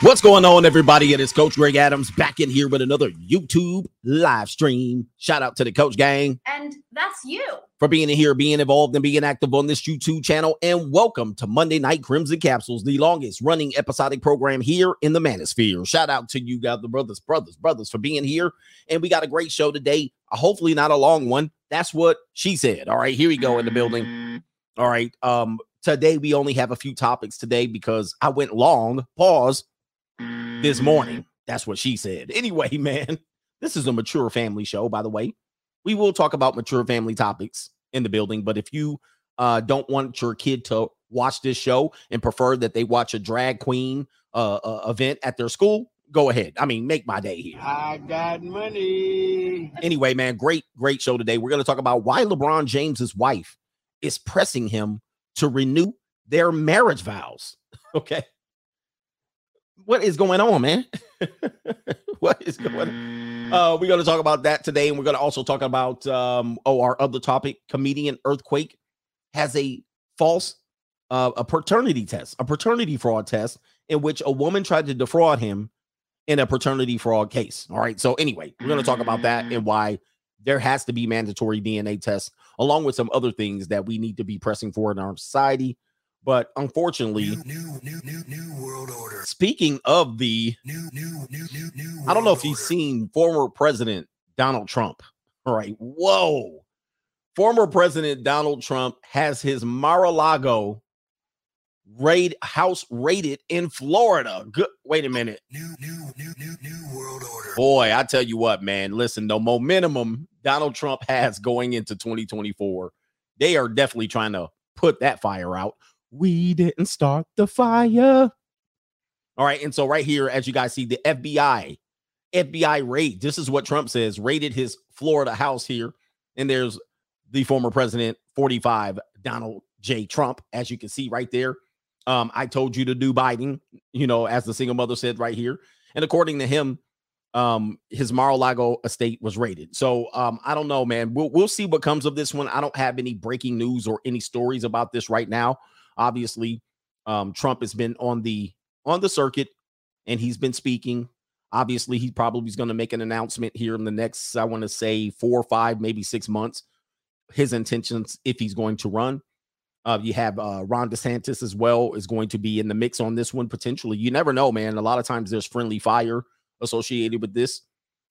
What's going on, everybody? It is Coach Greg Adams back in here with another YouTube live stream. Shout out to the Coach Gang. And that's you. For being in here, being involved, and being active on this YouTube channel. And welcome to Monday Night Crimson Capsules, the longest running episodic program here in the Manosphere. Shout out to you guys, the brothers, brothers, brothers, for being here. And we got a great show today. Hopefully, not a long one. That's what she said. All right, here we go in the building. All right. Um, today we only have a few topics today because I went long. Pause this morning. That's what she said. Anyway, man, this is a mature family show, by the way. We will talk about mature family topics in the building, but if you uh, don't want your kid to watch this show and prefer that they watch a drag queen uh, uh, event at their school, go ahead. I mean, make my day here. I got money. Anyway, man, great, great show today. We're going to talk about why LeBron James's wife is pressing him to renew their marriage vows. Okay what is going on, man? what is going on? Uh, we're going to talk about that today, and we're going to also talk about um, oh, our other topic: comedian Earthquake has a false uh, a paternity test, a paternity fraud test, in which a woman tried to defraud him in a paternity fraud case. All right. So anyway, we're going to talk about that and why there has to be mandatory DNA tests, along with some other things that we need to be pressing for in our society. But unfortunately, new, new, new, new, world order. Speaking of the new, new, new, new, new I don't know if you've seen former President Donald Trump. All right. Whoa. Former President Donald Trump has his Mar-a-Lago raid house raided in Florida. Good. Wait a minute. New, new, new, new, new world order. Boy, I tell you what, man. Listen, the momentum Donald Trump has going into 2024, they are definitely trying to put that fire out. We didn't start the fire. All right. And so, right here, as you guys see, the FBI, FBI raid. This is what Trump says raided his Florida house here. And there's the former president, 45, Donald J. Trump, as you can see right there. Um, I told you to do Biden, you know, as the single mother said right here. And according to him, um, his Mar-a-Lago estate was raided. So um, I don't know, man. We'll we'll see what comes of this one. I don't have any breaking news or any stories about this right now. Obviously, um, Trump has been on the on the circuit and he's been speaking. Obviously, he probably is going to make an announcement here in the next, I want to say, four or five, maybe six months. His intentions if he's going to run. Uh, you have uh, Ron DeSantis as well is going to be in the mix on this one potentially. You never know, man. A lot of times there's friendly fire associated with this.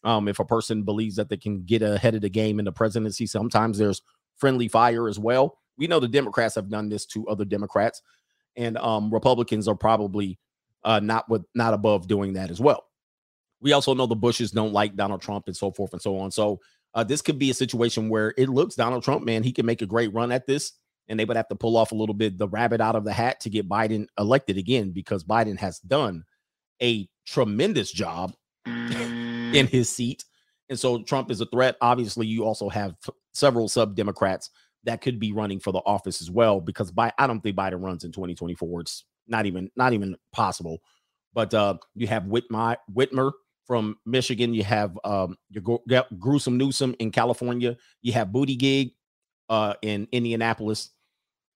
Um, if a person believes that they can get ahead of the game in the presidency, sometimes there's friendly fire as well. We know the Democrats have done this to other Democrats, and um, Republicans are probably uh, not with not above doing that as well. We also know the Bushes don't like Donald Trump and so forth and so on. So uh, this could be a situation where it looks Donald Trump, man, he can make a great run at this, and they would have to pull off a little bit the rabbit out of the hat to get Biden elected again because Biden has done a tremendous job in his seat. And so Trump is a threat. Obviously, you also have several sub Democrats that could be running for the office as well because by I don't think Biden runs in 2024. It's not even not even possible. But uh, you have Whitmer, Whitmer from Michigan. You have um, your gruesome Newsom in California. You have Booty Gig uh, in Indianapolis,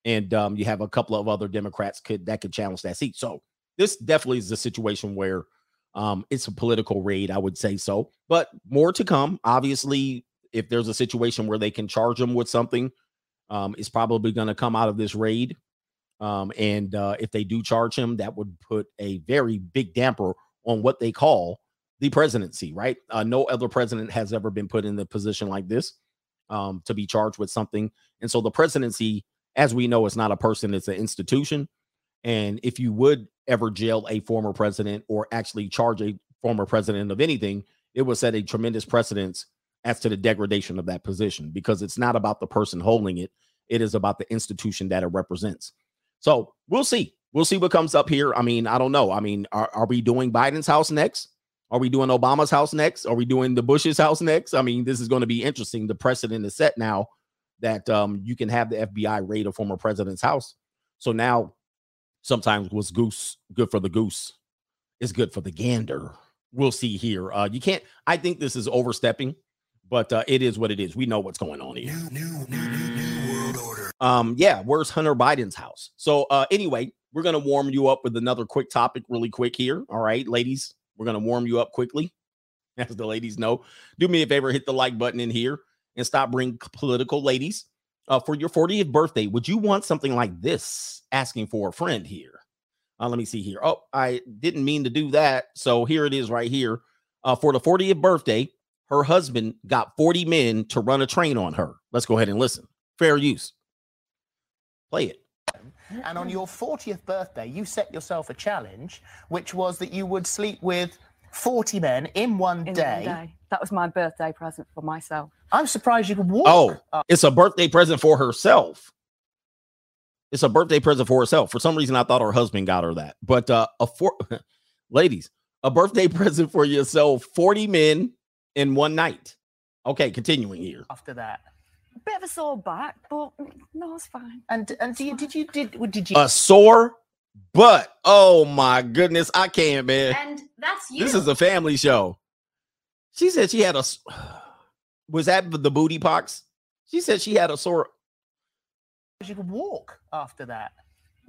and um, you have a couple of other Democrats could that could challenge that seat. So this definitely is a situation where um, it's a political raid. I would say so, but more to come. Obviously, if there's a situation where they can charge them with something um, is probably going to come out of this raid. Um, and uh, if they do charge him, that would put a very big damper on what they call the presidency, right? Uh, no other president has ever been put in the position like this um, to be charged with something. And so the presidency, as we know, is not a person, it's an institution. And if you would ever jail a former president or actually charge a former president of anything, it would set a tremendous precedence as to the degradation of that position because it's not about the person holding it, it is about the institution that it represents. So we'll see. We'll see what comes up here. I mean, I don't know. I mean, are, are we doing Biden's house next? Are we doing Obama's house next? Are we doing the Bush's house next? I mean, this is going to be interesting. The precedent is set now that um, you can have the FBI raid a former president's house. So now, sometimes what's goose good for the goose is good for the gander. We'll see here. Uh, you can't. I think this is overstepping but uh, it is what it is. We know what's going on here. New, new, new, new, new world order. Um, yeah, where's Hunter Biden's house? So, uh, anyway, we're gonna warm you up with another quick topic, really quick here. All right, ladies, we're gonna warm you up quickly, as the ladies know. Do me a favor, hit the like button in here and stop bringing political ladies. Uh, for your 40th birthday, would you want something like this? Asking for a friend here. Uh, let me see here. Oh, I didn't mean to do that. So here it is right here. Uh, for the 40th birthday, her husband got 40 men to run a train on her. Let's go ahead and listen. Fair use. Play it. And on your 40th birthday, you set yourself a challenge, which was that you would sleep with 40 men in one, in day. one day. That was my birthday present for myself. I'm surprised you could walk. Oh, it's a birthday present for herself. It's a birthday present for herself. For some reason, I thought her husband got her that. But uh, a four ladies, a birthday present for yourself, 40 men in one night. Okay, continuing here. after that. Bit of a sore back, but mm, no, it's fine. And and do you, did you did did you A sore butt. Oh my goodness. I can't, man. And that's you. This is a family show. She said she had a. was that the booty pox? She said she had a sore. She could walk after that?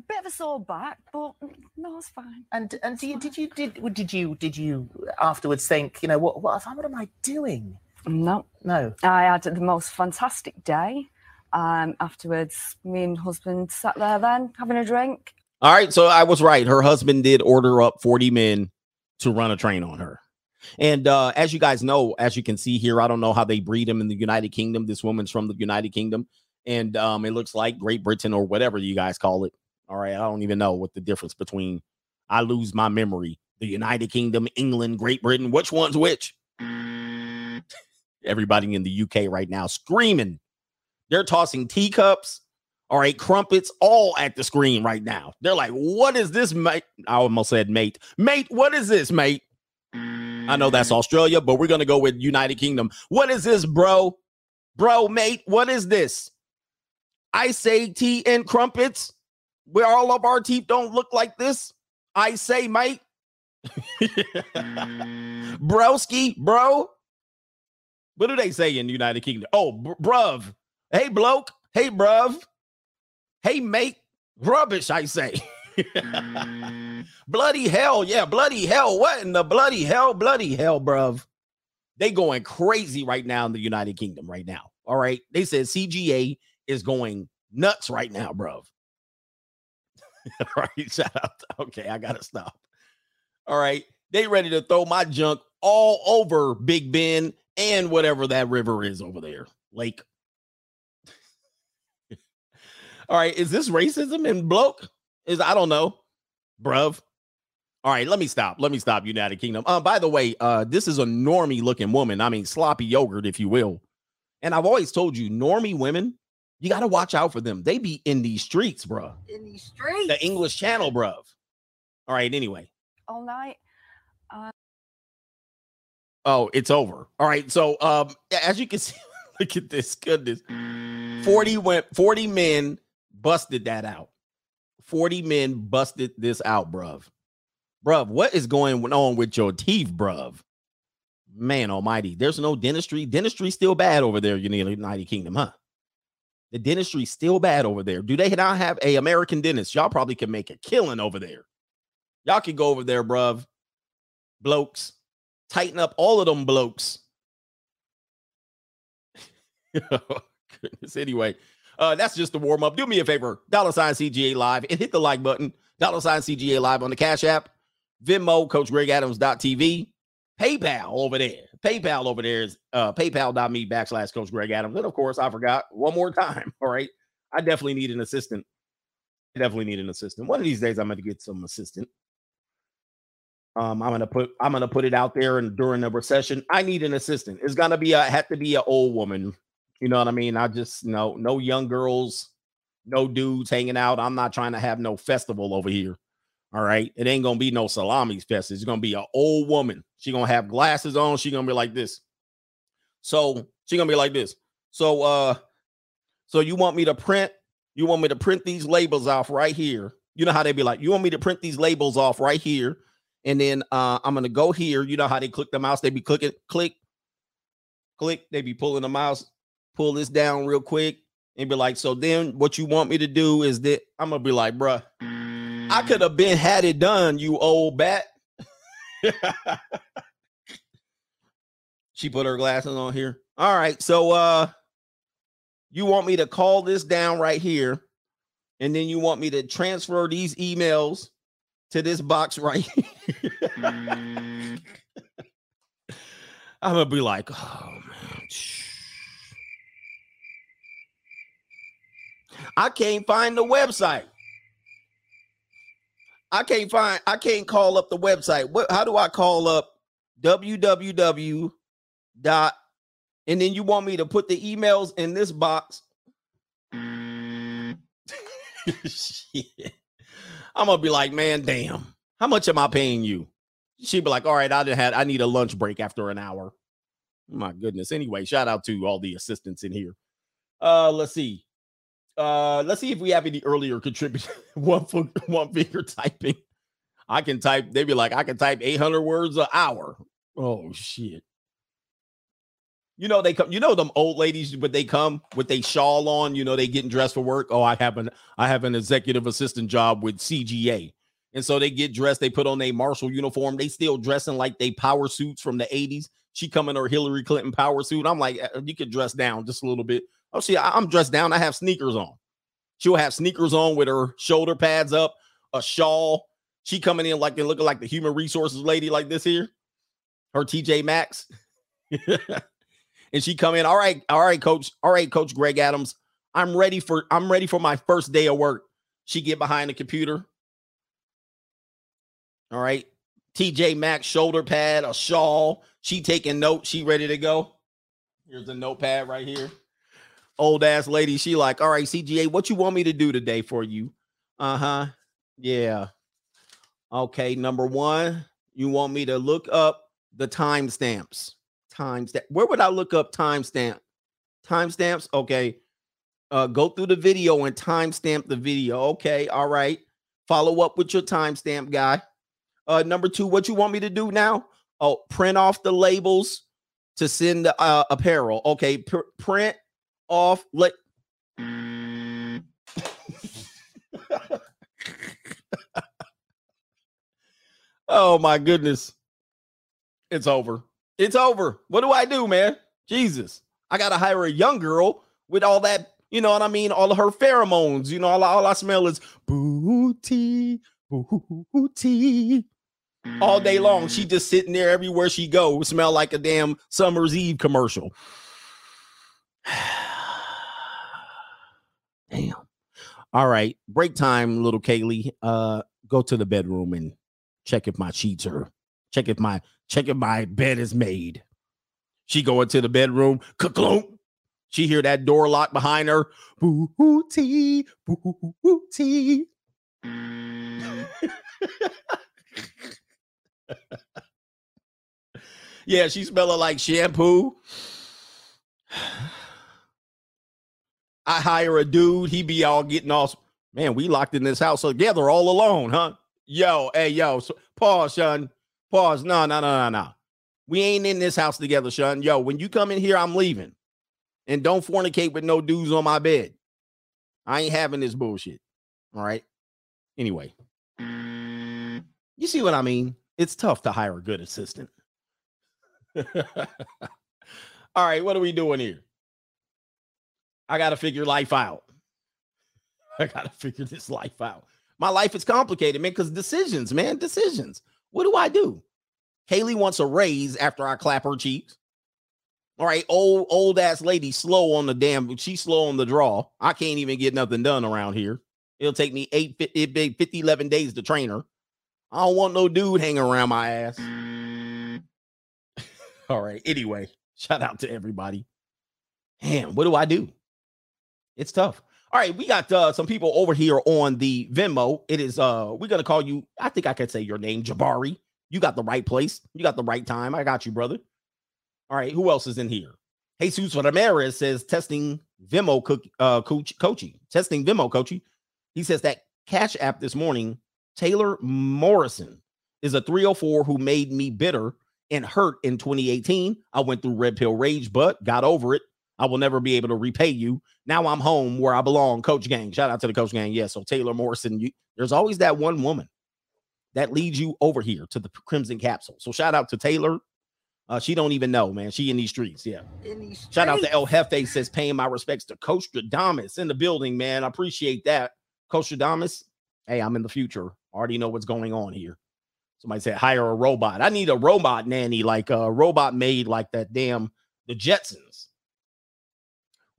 Bit of a sore back, but no, it's fine. And and do you, did you did did you did you afterwards think you know what what what am I doing? No, No. I had the most fantastic day. Um, afterwards, me and husband sat there then having a drink. All right, so I was right. Her husband did order up 40 men to run a train on her. And uh, as you guys know, as you can see here, I don't know how they breed them in the United Kingdom. This woman's from the United Kingdom, and um, it looks like Great Britain or whatever you guys call it. All right, I don't even know what the difference between. I lose my memory. The United Kingdom, England, Great Britain. Which one's which? Everybody in the UK right now screaming. They're tossing teacups, all right, crumpets, all at the screen right now. They're like, "What is this, mate?" I almost said, "Mate, mate, what is this, mate?" I know that's Australia, but we're gonna go with United Kingdom. What is this, bro? Bro, mate, what is this? I say tea and crumpets, where all of our teeth don't look like this. I say, mate. Mm. Broski, bro. What do they say in the United Kingdom? Oh, br- bruv. Hey, bloke. Hey, bruv. Hey, mate. Rubbish, I say. Mm. bloody hell. Yeah, bloody hell. What in the bloody hell? Bloody hell, bruv. They going crazy right now in the United Kingdom right now. All right. They said CGA is going nuts right now, bruv. All right. Shout out. Okay, I gotta stop. All right. They ready to throw my junk all over Big Ben and whatever that river is over there. Lake. all right. Is this racism and bloke? Is I don't know, bruv. All right, let me stop. Let me stop, United Kingdom. Uh, by the way, uh, this is a normie looking woman. I mean, sloppy yogurt, if you will. And I've always told you, normie women, you got to watch out for them. They be in these streets, bruh. In the street. The English Channel, bruv. All right, anyway. all night. Oh, it's over. All right. So um as you can see, look at this. Goodness. 40 went 40 men busted that out. 40 men busted this out, bruv. Bruv, what is going on with your teeth, bruv? Man almighty. There's no dentistry. Dentistry still bad over there, you need the United Kingdom, huh? The dentistry still bad over there. Do they not have a American dentist? Y'all probably can make a killing over there. Y'all can go over there, bruv. Blokes tighten up all of them blokes. oh, goodness. Anyway, uh, that's just the warm up. Do me a favor, dollar sign CGA live and hit the like button. Dollar sign CGA live on the Cash App, Venmo, CoachGregAdams.tv, PayPal over there. PayPal over there is uh, PayPal.me backslash Coach Greg Adams. And of course, I forgot one more time. All right, I definitely need an assistant. I definitely need an assistant. One of these days, I'm going to get some assistant. Um, I'm gonna put I'm gonna put it out there and during the recession, I need an assistant. It's gonna be a had to be an old woman. You know what I mean? I just no no young girls, no dudes hanging out. I'm not trying to have no festival over here. All right. It ain't gonna be no salamis fest. It's gonna be an old woman. She gonna have glasses on. She gonna be like this. So she gonna be like this. So uh so you want me to print, you want me to print these labels off right here. You know how they be like, you want me to print these labels off right here and then uh, I'm gonna go here. You know how they click the mouse? They be clicking, click, click. They be pulling the mouse, pull this down real quick, and be like, so then what you want me to do is that I'm gonna be like, bruh, I could have been had it done, you old bat. she put her glasses on here. All right, so uh you want me to call this down right here, and then you want me to transfer these emails to this box right here. I'm gonna be like, oh man. I can't find the website. I can't find, I can't call up the website. What how do I call up www dot and then you want me to put the emails in this box? Shit. I'm gonna be like, man, damn, how much am I paying you? She'd be like, all right, I did had I need a lunch break after an hour. My goodness. Anyway, shout out to all the assistants in here. Uh, let's see. Uh, let's see if we have any earlier contributors. one foot, one finger typing. I can type. They'd be like, I can type 800 words an hour. Oh shit. You know they come. You know them old ladies, but they come with a shawl on. You know they getting dressed for work. Oh, I have an I have an executive assistant job with CGA, and so they get dressed. They put on a Marshall uniform. They still dressing like they power suits from the 80s. She come in her Hillary Clinton power suit. I'm like, uh, you could dress down just a little bit. Oh, see, I'm dressed down. I have sneakers on. She'll have sneakers on with her shoulder pads up, a shawl. She coming in like they looking like the human resources lady, like this here. Her TJ Maxx. and she come in. All right, all right, coach. All right, coach Greg Adams. I'm ready for I'm ready for my first day of work. She get behind the computer. All right. TJ Maxx shoulder pad, a shawl. She taking notes. She ready to go. Here's a notepad right here. Old ass lady. She like, all right, CGA, what you want me to do today for you? Uh-huh. Yeah. Okay. Number one, you want me to look up the timestamps. Timestamp. Where would I look up timestamp? Timestamps. Okay. Uh, go through the video and timestamp the video. Okay. All right. Follow up with your timestamp guy. Uh, number two, what you want me to do now? Oh, print off the labels to send the uh, apparel. Okay, pr- print off. Let. oh my goodness, it's over. It's over. What do I do, man? Jesus, I gotta hire a young girl with all that. You know what I mean? All of her pheromones. You know, all, all I smell is booty, booty all day long. She just sitting there everywhere she go, smell like a damn summer's eve commercial. damn. All right, break time, little Kaylee. Uh, go to the bedroom and check if my sheets are check if my check if my bed is made. She go into the bedroom, clunk. She hear that door lock behind her. Booty, booty. yeah, she smelling like shampoo. I hire a dude, he be all getting all man. We locked in this house together all alone, huh? Yo, hey, yo, so, pause, son. Pause. No, no, no, no, no. We ain't in this house together, son. Yo, when you come in here, I'm leaving. And don't fornicate with no dudes on my bed. I ain't having this bullshit. All right. Anyway, you see what I mean? It's tough to hire a good assistant. All right, what are we doing here? I got to figure life out. I got to figure this life out. My life is complicated, man, because decisions, man, decisions. What do I do? Kaylee wants a raise after I clap her cheeks. All right, old old ass lady, slow on the damn. She's slow on the draw. I can't even get nothing done around here. It'll take me eight, 50, 50 11 days to train her. I don't want no dude hanging around my ass. All right. Anyway, shout out to everybody. Damn, what do I do? It's tough. All right, we got uh, some people over here on the Venmo. It is uh, we're gonna call you. I think I could say your name, Jabari. You got the right place. You got the right time. I got you, brother. All right, who else is in here? Jesus Ramirez says testing Venmo cook, uh, coach, coachy, testing Venmo coachy. He says that Cash App this morning Taylor Morrison is a 304 who made me bitter and hurt in 2018. I went through red pill rage, but got over it. I will never be able to repay you. Now I'm home where I belong. Coach Gang. Shout out to the Coach Gang. Yeah. So Taylor Morrison, you, there's always that one woman that leads you over here to the Crimson Capsule. So shout out to Taylor. Uh, she don't even know, man. She in these streets. Yeah. In these Shout out to streets. El Jefe says paying my respects to Coach Stradamus in the building, man. I appreciate that. Coach Stradamus, hey, I'm in the future. Already know what's going on here. Somebody said hire a robot. I need a robot nanny, like a robot made like that damn the Jetsons.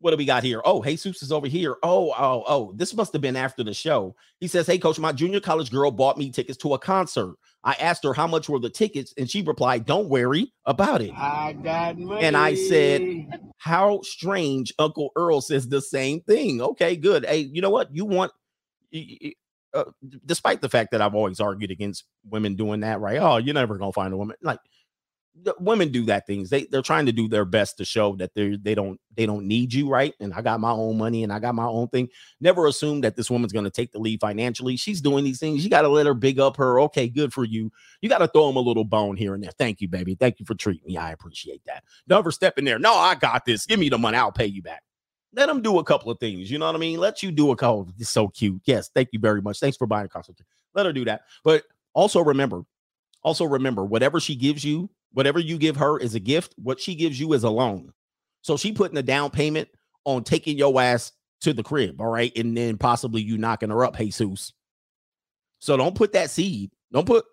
What do we got here? Oh, Jesus is over here. Oh, oh, oh. This must have been after the show. He says, Hey, coach, my junior college girl bought me tickets to a concert. I asked her how much were the tickets, and she replied, Don't worry about it. I got money. And I said, How strange. Uncle Earl says the same thing. Okay, good. Hey, you know what? You want, uh, despite the fact that I've always argued against women doing that, right? Oh, you're never going to find a woman. Like, women do that things. They they're trying to do their best to show that they they don't they don't need you right? And i got my own money and i got my own thing. Never assume that this woman's going to take the lead financially. She's doing these things. You got to let her big up her okay good for you. You got to throw him a little bone here and there. Thank you baby. Thank you for treating me. I appreciate that. Never step in there no i got this. Give me the money. I'll pay you back. Let them do a couple of things. You know what i mean? Let you do a couple it's so cute. Yes thank you very much. Thanks for buying a concert let her do that. But also remember also remember whatever she gives you whatever you give her is a gift what she gives you is a loan. So she putting a down payment on taking your ass to the crib all right and then possibly you knocking her up jesus. So don't put that seed don't put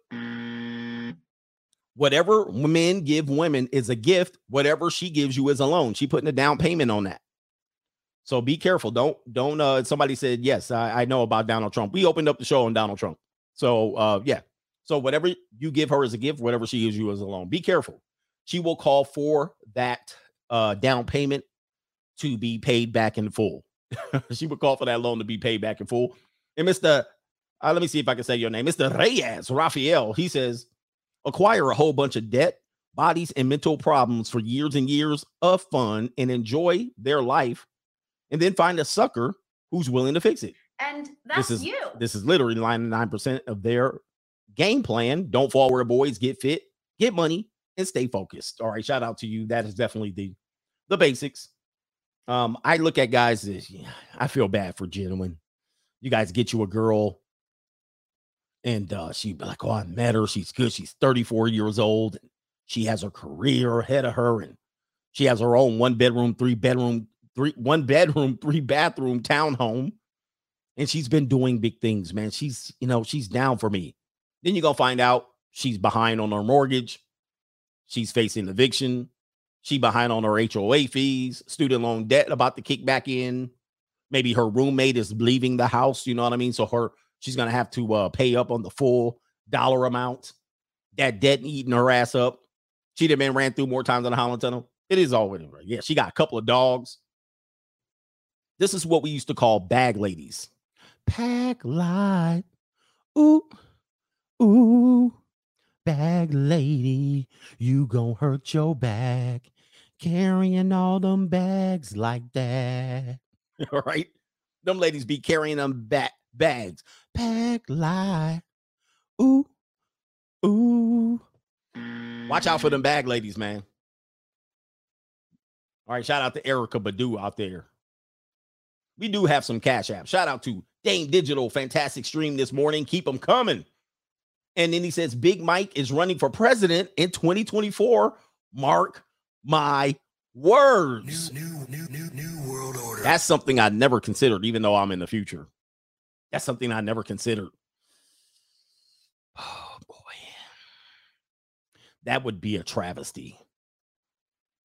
whatever men give women is a gift whatever she gives you is a loan. She putting a down payment on that. So be careful don't don't uh somebody said yes i, I know about donald trump. We opened up the show on donald trump. So uh yeah so whatever you give her as a gift, whatever she gives you as a loan, be careful. She will call for that uh, down payment to be paid back in full. she would call for that loan to be paid back in full. And Mr. Uh, let me see if I can say your name, Mr. Reyes Rafael. He says, acquire a whole bunch of debt, bodies, and mental problems for years and years of fun and enjoy their life, and then find a sucker who's willing to fix it. And that's is- you. This is literally 99% of their game plan. Don't fall where boys get fit, get money, and stay focused. All right. Shout out to you. That is definitely the the basics. Um, I look at guys as yeah, I feel bad for gentlemen. You guys get you a girl, and uh, she'd be like, Oh, I met her. She's good. She's 34 years old. She has her career ahead of her, and she has her own one bedroom, three bedroom, three one bedroom, three bathroom townhome and she's been doing big things, man. She's, you know, she's down for me. Then you're gonna find out she's behind on her mortgage, she's facing eviction, she behind on her HOA fees, student loan debt about to kick back in. Maybe her roommate is leaving the house, you know what I mean? So her she's gonna have to uh, pay up on the full dollar amount. That debt eating her ass up. She'd have been ran through more times than a Holland Tunnel. It is all with her. Yeah, she got a couple of dogs. This is what we used to call bag ladies. Pack light. Ooh, ooh, bag lady, you gon' hurt your back carrying all them bags like that. All right, them ladies be carrying them back bags. Pack light. Ooh, ooh. Watch out for them bag ladies, man. All right, shout out to Erykah Badu out there. We do have some cash apps. Shout out to Dame Digital, fantastic stream this morning. Keep them coming. And then he says, Big Mike is running for president in 2024. Mark my words. New, new, new, new world order. That's something I never considered, even though I'm in the future. That's something I never considered. Oh boy. That would be a travesty.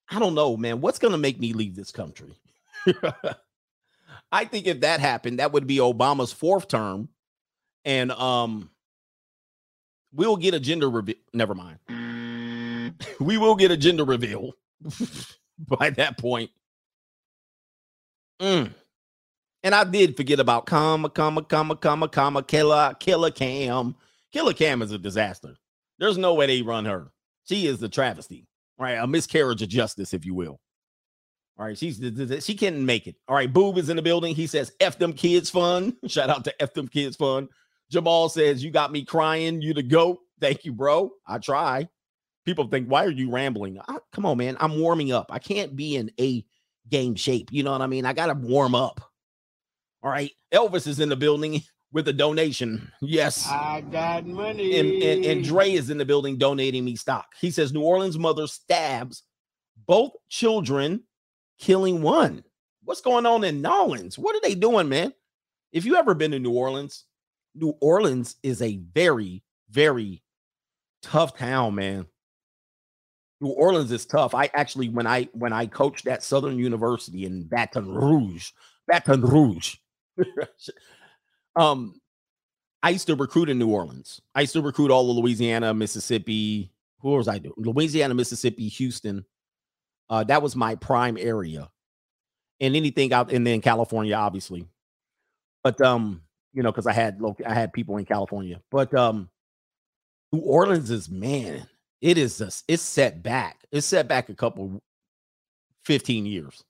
I don't know, man. What's gonna make me leave this country? I think if that happened, that would be Obama's fourth term. And um we'll get a gender reveal. Never mind. we will get a gender reveal by that point. Mm. And I did forget about comma, comma, comma, comma, comma, killer, killer Cam. Killer Cam is a disaster. There's no way they run her. She is the travesty, right? A miscarriage of justice, if you will. All right, she's she can't make it. All right, Boob is in the building. He says, "F them kids fun." Shout out to F them kids fun. Jamal says, "You got me crying. You the goat." Thank you, bro. I try. People think, "Why are you rambling?" I- come on, man. I'm warming up. I can't be in a game shape. You know what I mean? I got to warm up. All right. Elvis is in the building with a donation. Yes. I got money. And, and, and Dre is in the building donating me stock. He says New Orleans mother stabs both children, killing one. What's going on in Nolans? What are they doing, man? If you ever been to New Orleans, New Orleans is a very, very tough town, man. New Orleans is tough. I actually, when I when I coached at Southern University in Baton Rouge, Baton Rouge, um, I used to recruit in New Orleans. I used to recruit all of Louisiana, Mississippi. Who was I doing? Louisiana, Mississippi, Houston. Uh, that was my prime area, and anything out, and then California, obviously. But um, you know, because I had I had people in California, but um, New Orleans is man, it is just it's set back. It's set back a couple, fifteen years.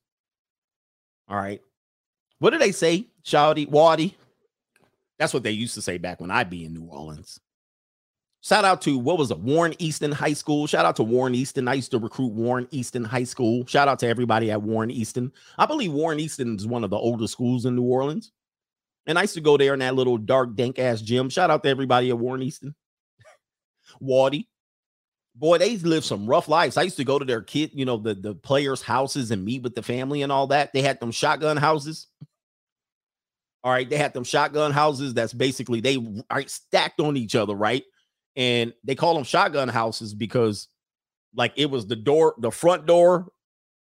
All right, what do they say, Shawty Waddy? That's what they used to say back when I'd be in New Orleans. Shout out to what was it, Warren Easton High School. Shout out to Warren Easton. I used to recruit Warren Easton High School. Shout out to everybody at Warren Easton. I believe Warren Easton is one of the older schools in New Orleans. And I used to go there in that little dark, dank ass gym. Shout out to everybody at Warren Easton. Waddy. Boy, they live some rough lives. I used to go to their kid, you know, the, the players' houses and meet with the family and all that. They had them shotgun houses. All right. They had them shotgun houses that's basically they are stacked on each other, right? And they call them shotgun houses because like it was the door, the front door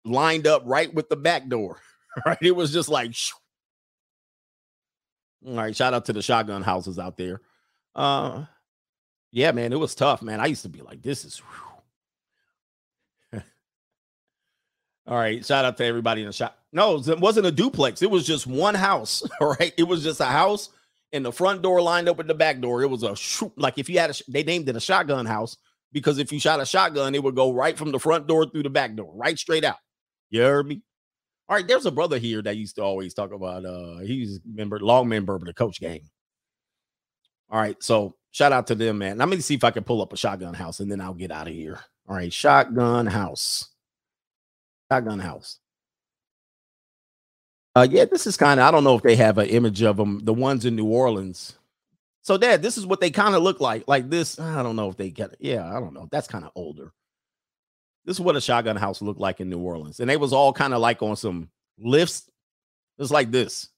lined up right with the back door. Right. It was just like shoo. All right. Shout out to the shotgun houses out there. Uh yeah, man, it was tough, man. I used to be like, this is all right. Shout out to everybody in the shop. No, it wasn't a duplex. It was just one house. All right. It was just a house and the front door lined up with the back door. It was a shoot. Like if you had a, they named it a shotgun house because if you shot a shotgun, it would go right from the front door through the back door, right straight out. You heard me? All right. There's a brother here that used to always talk about, uh, he's member, long member of the coach gang. All right. So shout out to them, man. Let me see if I can pull up a shotgun house and then I'll get out of here. All right. Shotgun house. Shotgun house. Uh, yeah, this is kind of. I don't know if they have an image of them. The ones in New Orleans. So, Dad, this is what they kind of look like. Like this. I don't know if they get. Yeah, I don't know. That's kind of older. This is what a shotgun house looked like in New Orleans, and they was all kind of like on some lifts. It's like this.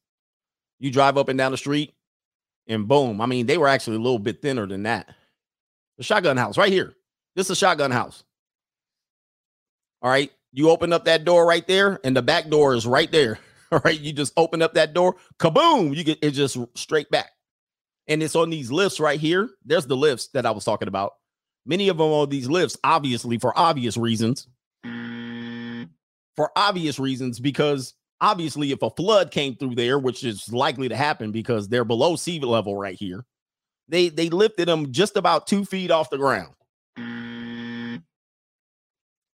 You drive up and down the street, and boom. I mean, they were actually a little bit thinner than that. The shotgun house right here. This is a shotgun house. All right. You open up that door right there, and the back door is right there. All right. You just open up that door, kaboom, you get it just straight back. And it's on these lifts right here. There's the lifts that I was talking about. Many of them on these lifts, obviously, for obvious reasons. For obvious reasons, because obviously, if a flood came through there, which is likely to happen because they're below sea level right here, they they lifted them just about two feet off the ground.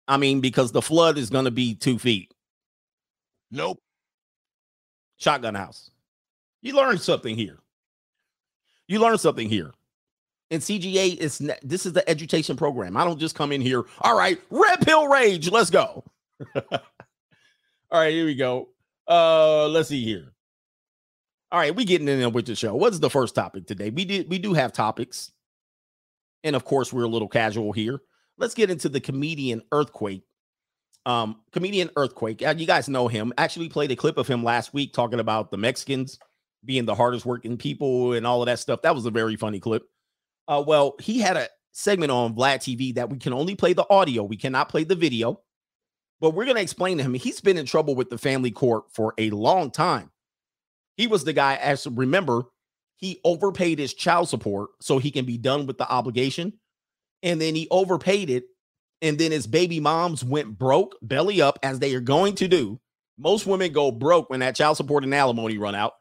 I mean, because the flood is going to be two feet. Nope. Shotgun house. You learned something here. You learned something here. And CGA is this is the education program. I don't just come in here. All right, red pill rage. Let's go. all right, here we go. Uh, let's see here. All right, we getting in there with the show. What's the first topic today? We did we do have topics, and of course we're a little casual here. Let's get into the comedian Earthquake. Um, comedian Earthquake. Uh, You guys know him. Actually, we played a clip of him last week talking about the Mexicans being the hardest working people and all of that stuff. That was a very funny clip. Uh, well, he had a segment on Vlad TV that we can only play the audio. We cannot play the video. But we're going to explain to him. He's been in trouble with the family court for a long time. He was the guy, as remember, he overpaid his child support so he can be done with the obligation. And then he overpaid it. And then his baby moms went broke, belly up, as they are going to do. Most women go broke when that child support and alimony run out.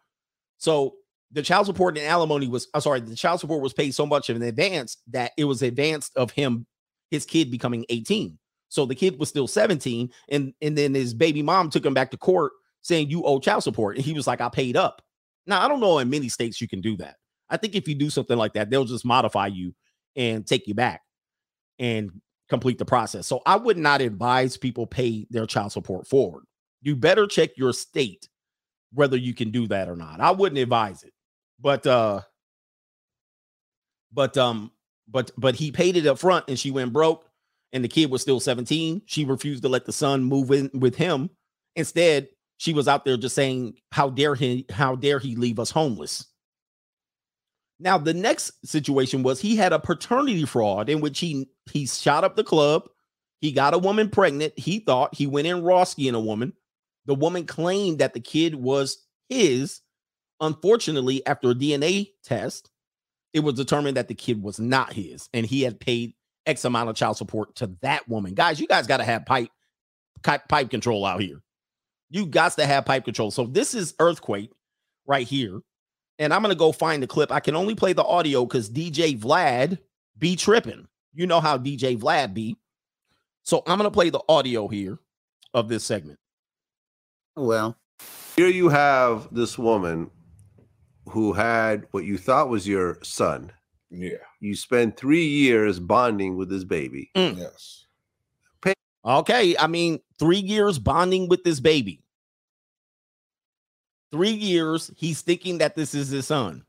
So the child support and alimony was, I'm sorry, the child support was paid so much in advance that it was advanced of him, his kid becoming 18. So the kid was still 17. And, and then his baby mom took him back to court saying, You owe child support. And he was like, I paid up. Now, I don't know in many states you can do that. I think if you do something like that, they'll just modify you and take you back and complete the process. So I would not advise people pay their child support forward. You better check your state whether you can do that or not. I wouldn't advise it. But uh but um but but he paid it up front and she went broke and the kid was still 17. She refused to let the son move in with him. Instead, she was out there just saying, How dare he, how dare he leave us homeless? Now, the next situation was he had a paternity fraud in which he he shot up the club. He got a woman pregnant. He thought he went in Roski and a woman. The woman claimed that the kid was his. Unfortunately, after a DNA test, it was determined that the kid was not his, and he had paid X amount of child support to that woman. Guys, you guys got to have pipe pipe control out here. You got to have pipe control. So this is earthquake right here. And I'm gonna go find the clip. I can only play the audio because DJ Vlad be tripping. You know how DJ Vlad be. So I'm gonna play the audio here of this segment. Well, Here you have this woman who had what you thought was your son. Yeah. You spend three years bonding with this baby. Mm. Yes. Okay, I mean, three years bonding with this baby. Three years, he's thinking that this is his son.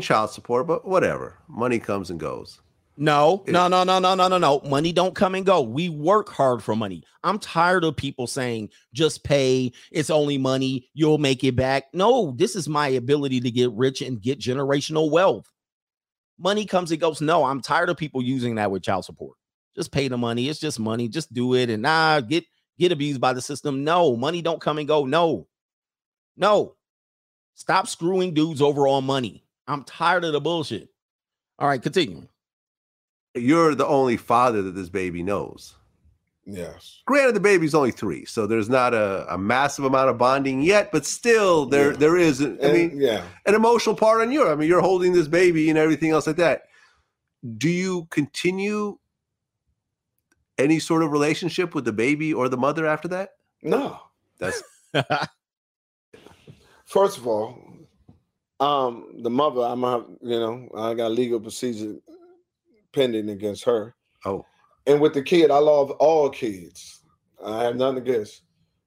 Child support, but whatever. Money comes and goes. No, no, no, no, no, no, no, no. Money don't come and go. We work hard for money. I'm tired of people saying just pay. It's only money. You'll make it back. No, this is my ability to get rich and get generational wealth. Money comes and goes. No, I'm tired of people using that with child support. Just pay the money. It's just money. Just do it and nah, get get abused by the system. No, money don't come and go. No. No. Stop screwing dudes over on money. I'm tired of the bullshit. All right, continuing. You're the only father that this baby knows. Yes. Granted, the baby's only three, so there's not a, a massive amount of bonding yet, but still there Yeah. there is I And, mean yeah. an emotional part on you. I mean, you're holding this baby and everything else like that. Do you continue any sort of relationship with the baby or the mother after that? No. That's First of all, um, the mother, I'm have, you know, I got legal procedure pending against her. oh And with the kid, I love all kids. I have nothing against,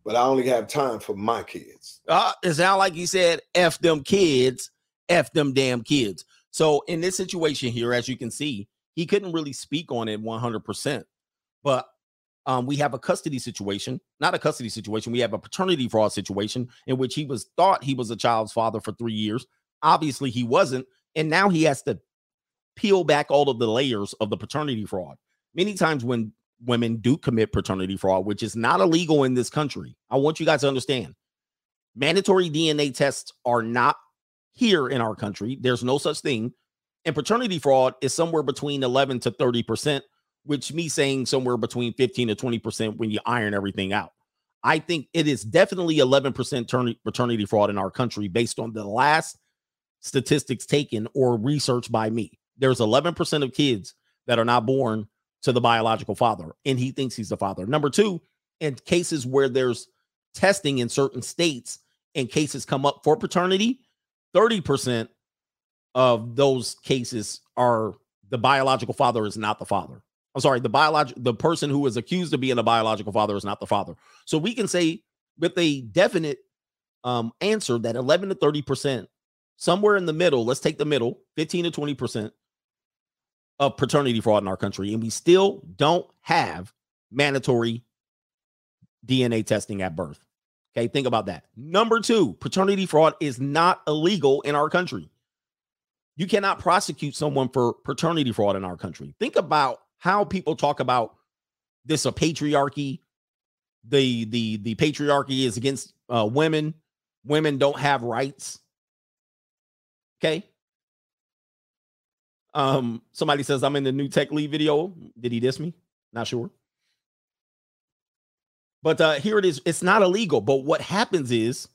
but I only have time for my kids. Uh, it sound like he said, F them kids, F them damn kids. So in this situation here, as you can see, he couldn't really speak on it 100%. But um, we have a custody situation, not a custody situation. We have a paternity fraud situation in which he was thought he was a child's father for three years. Obviously, he wasn't. And now he has to peel back all of the layers of the paternity fraud. Many times when women do commit paternity fraud, which is not illegal in this country, I want you guys to understand mandatory DNA tests are not here in our country. There's no such thing. And paternity fraud is somewhere between 11 to 30%, which me saying somewhere between 15 to 20% when you iron everything out. I think it is definitely 11% paternity fraud in our country based on the last statistics taken or research by me. There's 11% of kids that are not born to the biological father, and he thinks he's the father. Number two, in cases where there's testing in certain states and cases come up for paternity, 30% of those cases are the biological father is not the father. I'm sorry, the biological the person who is accused of being a biological father is not the father. So we can say with a definite um answer that 11 to 30%, somewhere in the middle, let's take the middle, 15 to 20% of paternity fraud in our country, and we still don't have mandatory DNA testing at birth. Okay, think about that. Number two, paternity fraud is not illegal in our country. You cannot prosecute someone for paternity fraud in our country. Think about how people talk about this a patriarchy. The the the patriarchy is against uh, women. Women don't have rights. Okay. Um, somebody says I'm in the new tech lead video. Did he diss me? Not sure. But uh here it is. It's not illegal. But what happens is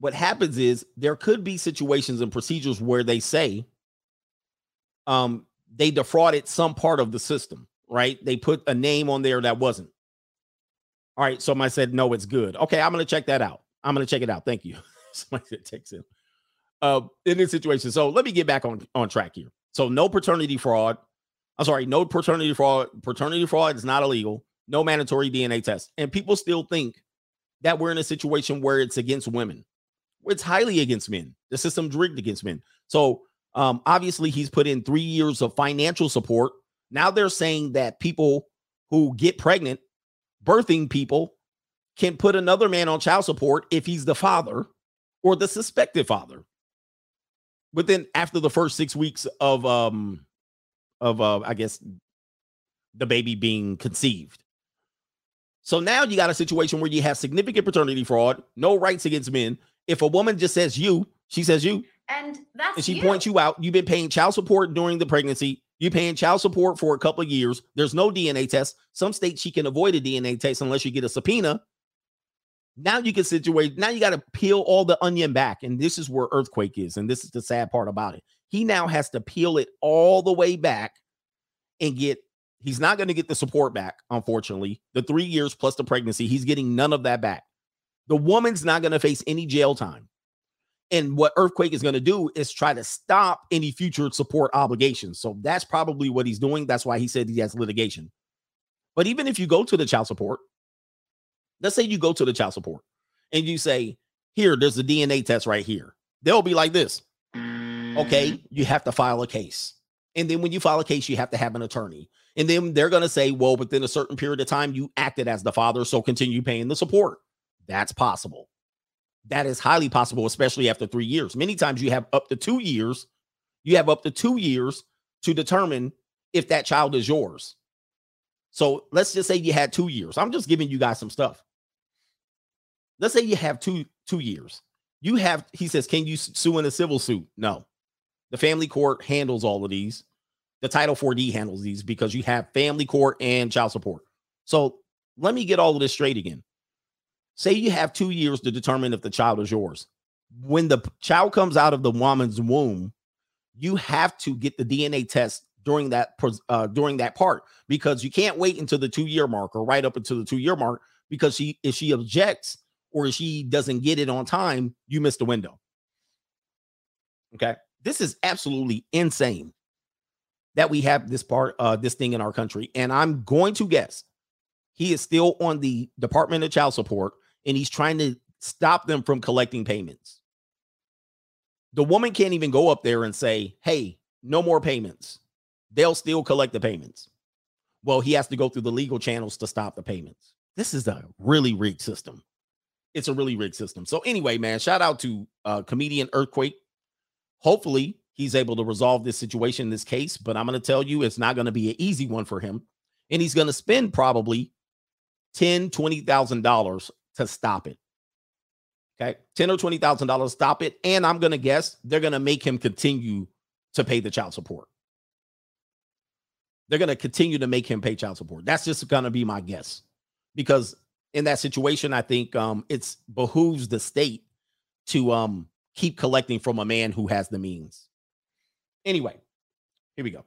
what happens is there could be situations and procedures where they say um they defrauded some part of the system, right? They put a name on there that wasn't. All right, somebody said no, it's good. Okay, I'm gonna check that out. I'm gonna check it out. Thank you. somebody said text him. Uh, in this situation, so let me get back on on track here. So no paternity fraud. I'm sorry, no paternity fraud. Paternity fraud is not illegal. no mandatory DNA test. And people still think that we're in a situation where it's against women. It's highly against men. The system's rigged against men. So um, obviously he's put in three years of financial support. Now they're saying that people who get pregnant, birthing people, can put another man on child support if he's the father or the suspected father. But then after the first six weeks of um of uh I guess the baby being conceived. So now you got a situation where you have significant paternity fraud, no rights against men. If a woman just says you, she says you, And that's and she you. points you out. You've been paying child support during the pregnancy. You're paying child support for a couple of years. There's no DNA test. Some states she can avoid a DNA test unless you get a subpoena. Now you can situate. Now you got to peel all the onion back, and this is where earthquake is, and this is the sad part about it. He now has to peel it all the way back and get. He's not going to get the support back, unfortunately. The three years plus the pregnancy, he's getting none of that back. The woman's not going to face any jail time. And what Earthquake is going to do is try to stop any future support obligations. So that's probably what he's doing. That's why he said he has litigation. But even if you go to the child support, let's say you go to the child support and you say, Here, there's a DNA test right here. They'll be like this. Okay, mm. you have to file a case. And then when you file a case, you have to have an attorney. And then they're going to say, Well, within a certain period of time, you acted as the father. So continue paying the support. That's possible. That is highly possible, especially after three years. Many times you have up to two years. You have up to two years to determine if that child is yours. So let's just say you had two years. I'm just giving you guys some stuff. Let's say you have two two years. You have, he says, can you sue in a civil suit? No. The family court handles all of these. The Title 4D handles these because you have family court and child support. So let me get all of this straight again. Say you have two years to determine if the child is yours. When the child comes out of the woman's womb, you have to get the DNA test during that uh, during that part because you can't wait until the two year mark or right up until the two year mark because she if she objects or she doesn't get it on time, you miss the window. Okay, this is absolutely insane that we have this part uh this thing in our country, and I'm going to guess he is still on the Department of Child Support and he's trying to stop them from collecting payments. The woman can't even go up there and say, Hey, no more payments. They'll still collect the payments. Well, he has to go through the legal channels to stop the payments. This is a really rigged system. It's a really rigged system. So, anyway, man, shout out to uh, comedian Earthquake. Hopefully, he's able to resolve this situation, this case. But I'm going to tell you, it's not going to be an easy one for him. And he's going to spend probably ten, twenty thousand dollars to stop it. Okay, ten or twenty thousand dollars, to stop it. And I'm gonna guess they're gonna make him continue to pay the child support. They're gonna continue to make him pay child support. That's just gonna be my guess, because in that situation, I think um it's behooves the state to um keep collecting from a man who has the means. Anyway, here we go.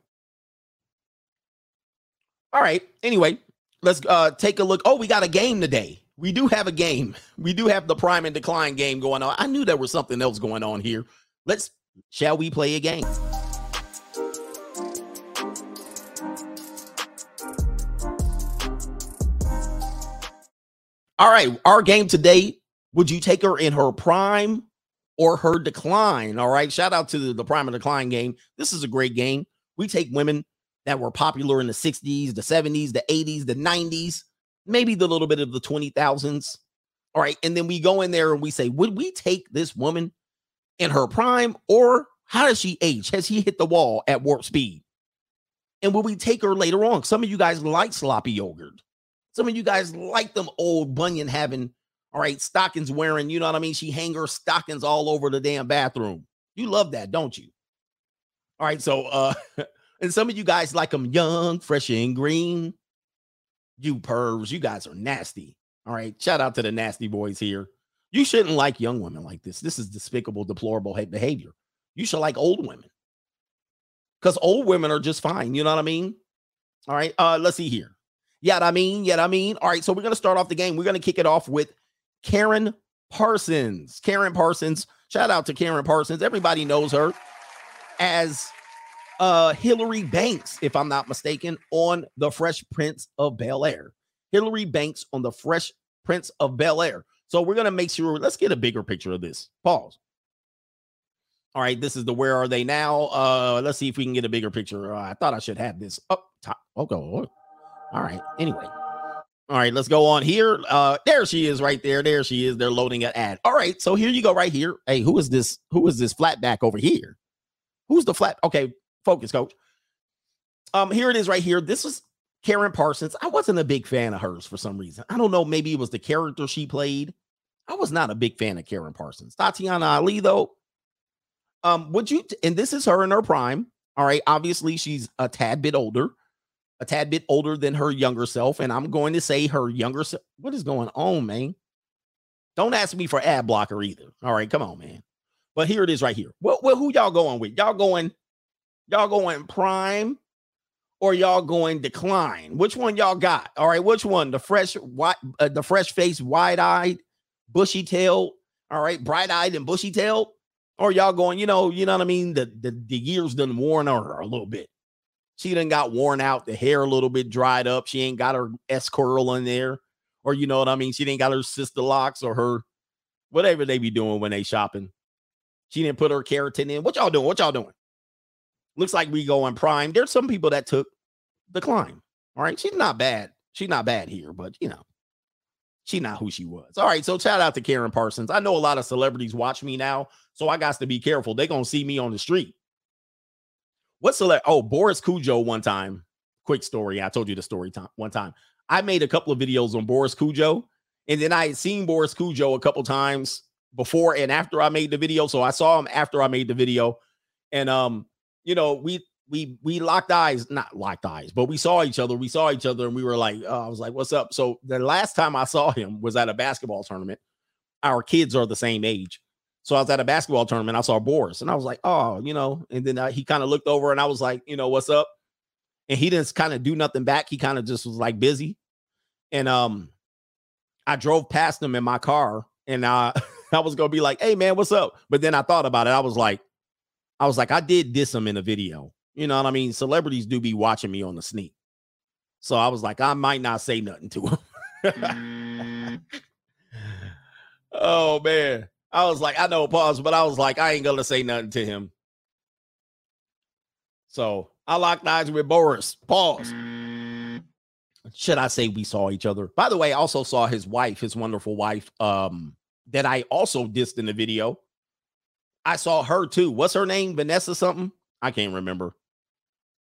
All right. Anyway, let's uh take a look. Oh, we got a game today. We do have a game. We do have the prime and decline game going on. I knew there was something else going on here. Let's shall we play a game? All right, our game today. Would you take her in her prime or her decline? All right, shout out to the, the prime and decline game. This is a great game. We take women that were popular in the 60s, the 70s, the 80s, the 90s, maybe the little bit of the 20,000s. All right. And then we go in there and we say, would we take this woman in her prime or how does she age? Has she hit the wall at warp speed? And will we take her later on? Some of you guys like sloppy yogurt. Some of you guys like them old bunion having, all right, stockings wearing, you know what I mean? She hang her stockings all over the damn bathroom. You love that, don't you? All right. So, uh, and some of you guys like them young, fresh and green. You pervs, you guys are nasty. All right. Shout out to the nasty boys here. You shouldn't like young women like this. This is despicable, deplorable ha- behavior. You should like old women. Because old women are just fine. You know what I mean? All right. Uh, let's see here. Yeah, I mean, yeah, I mean. All right. So we're gonna start off the game. We're gonna kick it off with Karen Parsons. Karen Parsons. Shout out to Karen Parsons. Everybody knows her as uh Hillary Banks, if I'm not mistaken, on the Fresh Prince of Bel Air. Hillary Banks on the Fresh Prince of Bel Air. So we're gonna make sure. Let's get a bigger picture of this. Pause. All right, this is the where are they now? Uh, let's see if we can get a bigger picture. Uh, I thought I should have this up top. Okay. All right. Anyway. All right, let's go on here. Uh, there she is right there. There she is. They're loading an ad. All right, so here you go right here. Hey, who is this? Who is this flat back over here? Who's the flat? Okay, focus, coach. Um, here it is right here. This is Karen Parsons. I wasn't a big fan of hers for some reason. I don't know. Maybe it was the character she played. I was not a big fan of Karen Parsons. Tatiana Ali, though. Um, would you? And this is her in her prime. All right. Obviously, she's a tad bit older, a tad bit older than her younger self. And I'm going to say her younger self. What is going on, man? Don't ask me for ad blocker either. All right, come on, man. But here it is right here. Well, well who y'all going with? Y'all going, y'all going prime or y'all going decline? Which one y'all got? All right, which one? The fresh, white, uh, the fresh face, wide eyed, bushy tail. All right, bright eyed and bushy tail. Or y'all going, you know, you know what I mean? The the, the years done worn her a little bit. She done got worn out, the hair a little bit dried up. She ain't got her S curl in there. Or you know what I mean? She didn't got her sister locks or her whatever they be doing when they shopping. She didn't put her keratin in. What y'all doing? What y'all doing? Looks like we going prime. There's some people that took the climb. All right. She's not bad. She's not bad here, but you know, she's not who she was. All right. So shout out to Karen Parsons. I know a lot of celebrities watch me now, so I got to be careful. They're gonna see me on the street. What's the oh Boris Kodjoe one time? Quick story. I told you the story time one time. I made a couple of videos on Boris Kodjoe, and then I had seen Boris Kodjoe a couple times before and after I made the video. So I saw him after I made the video, and um, you know, we we we locked eyes, not locked eyes, but we saw each other. We saw each other, and we were like, uh, I was like, "What's up?" So the last time I saw him was at a basketball tournament. Our kids are the same age, so I was at a basketball tournament. I saw Boris, and I was like, "Oh, you know." And then uh, he kind of looked over, and I was like, "You know, what's up?" And he didn't kind of do nothing back. He kind of just was like busy, and um, I drove past him in my car, and uh, I was gonna be like, "Hey, man, what's up?" But then I thought about it. I was like, I was like, I did diss him in a video you know what I mean? Celebrities do be watching me on the sneak. So I was like, I might not say nothing to him. mm. oh man. I was like, I know pause, but I was like, I ain't gonna say nothing to him. So I locked eyes with Boris. Pause. Should I say we saw each other? By the way, I also saw his wife, his wonderful wife, um, that I also dissed in the video. I saw her too. What's her name? Vanessa something? I can't remember.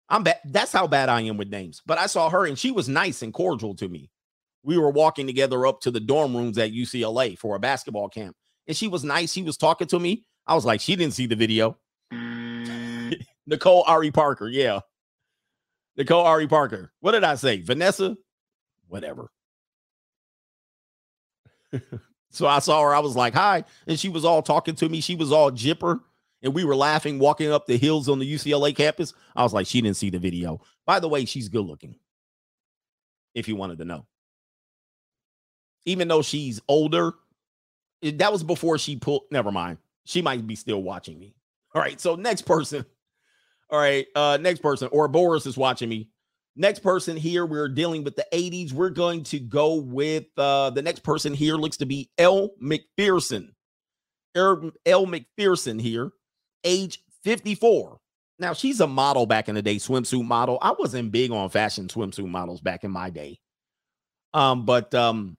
I'm bad. That's how bad I am with names. But I saw her and she was nice and cordial to me. We were walking together up to the dorm rooms at UCLA for a basketball camp. And she was nice. She was talking to me. I was like, she didn't see the video. Mm. Nicole Ari Parker. Yeah. Nicole Ari Parker. What did I say? Vanessa? Whatever. so I saw her. I was like, hi. And she was all talking to me. She was all jipper and we were laughing walking up the hills on the UCLA campus. I was like, she didn't see the video. By the way, she's good looking. If you wanted to know. Even though she's older, that was before she pulled. Never mind. She might be still watching me. All right. So next person. All right. Uh, next person. Or Boris is watching me. Next person here, we're dealing with the 80s. We're going to go with uh the next person here looks to be Elle Macpherson. Elle Macpherson here age 54. Now, she's a model back in the day, swimsuit model. I wasn't big on fashion swimsuit models back in my day. Um, but um,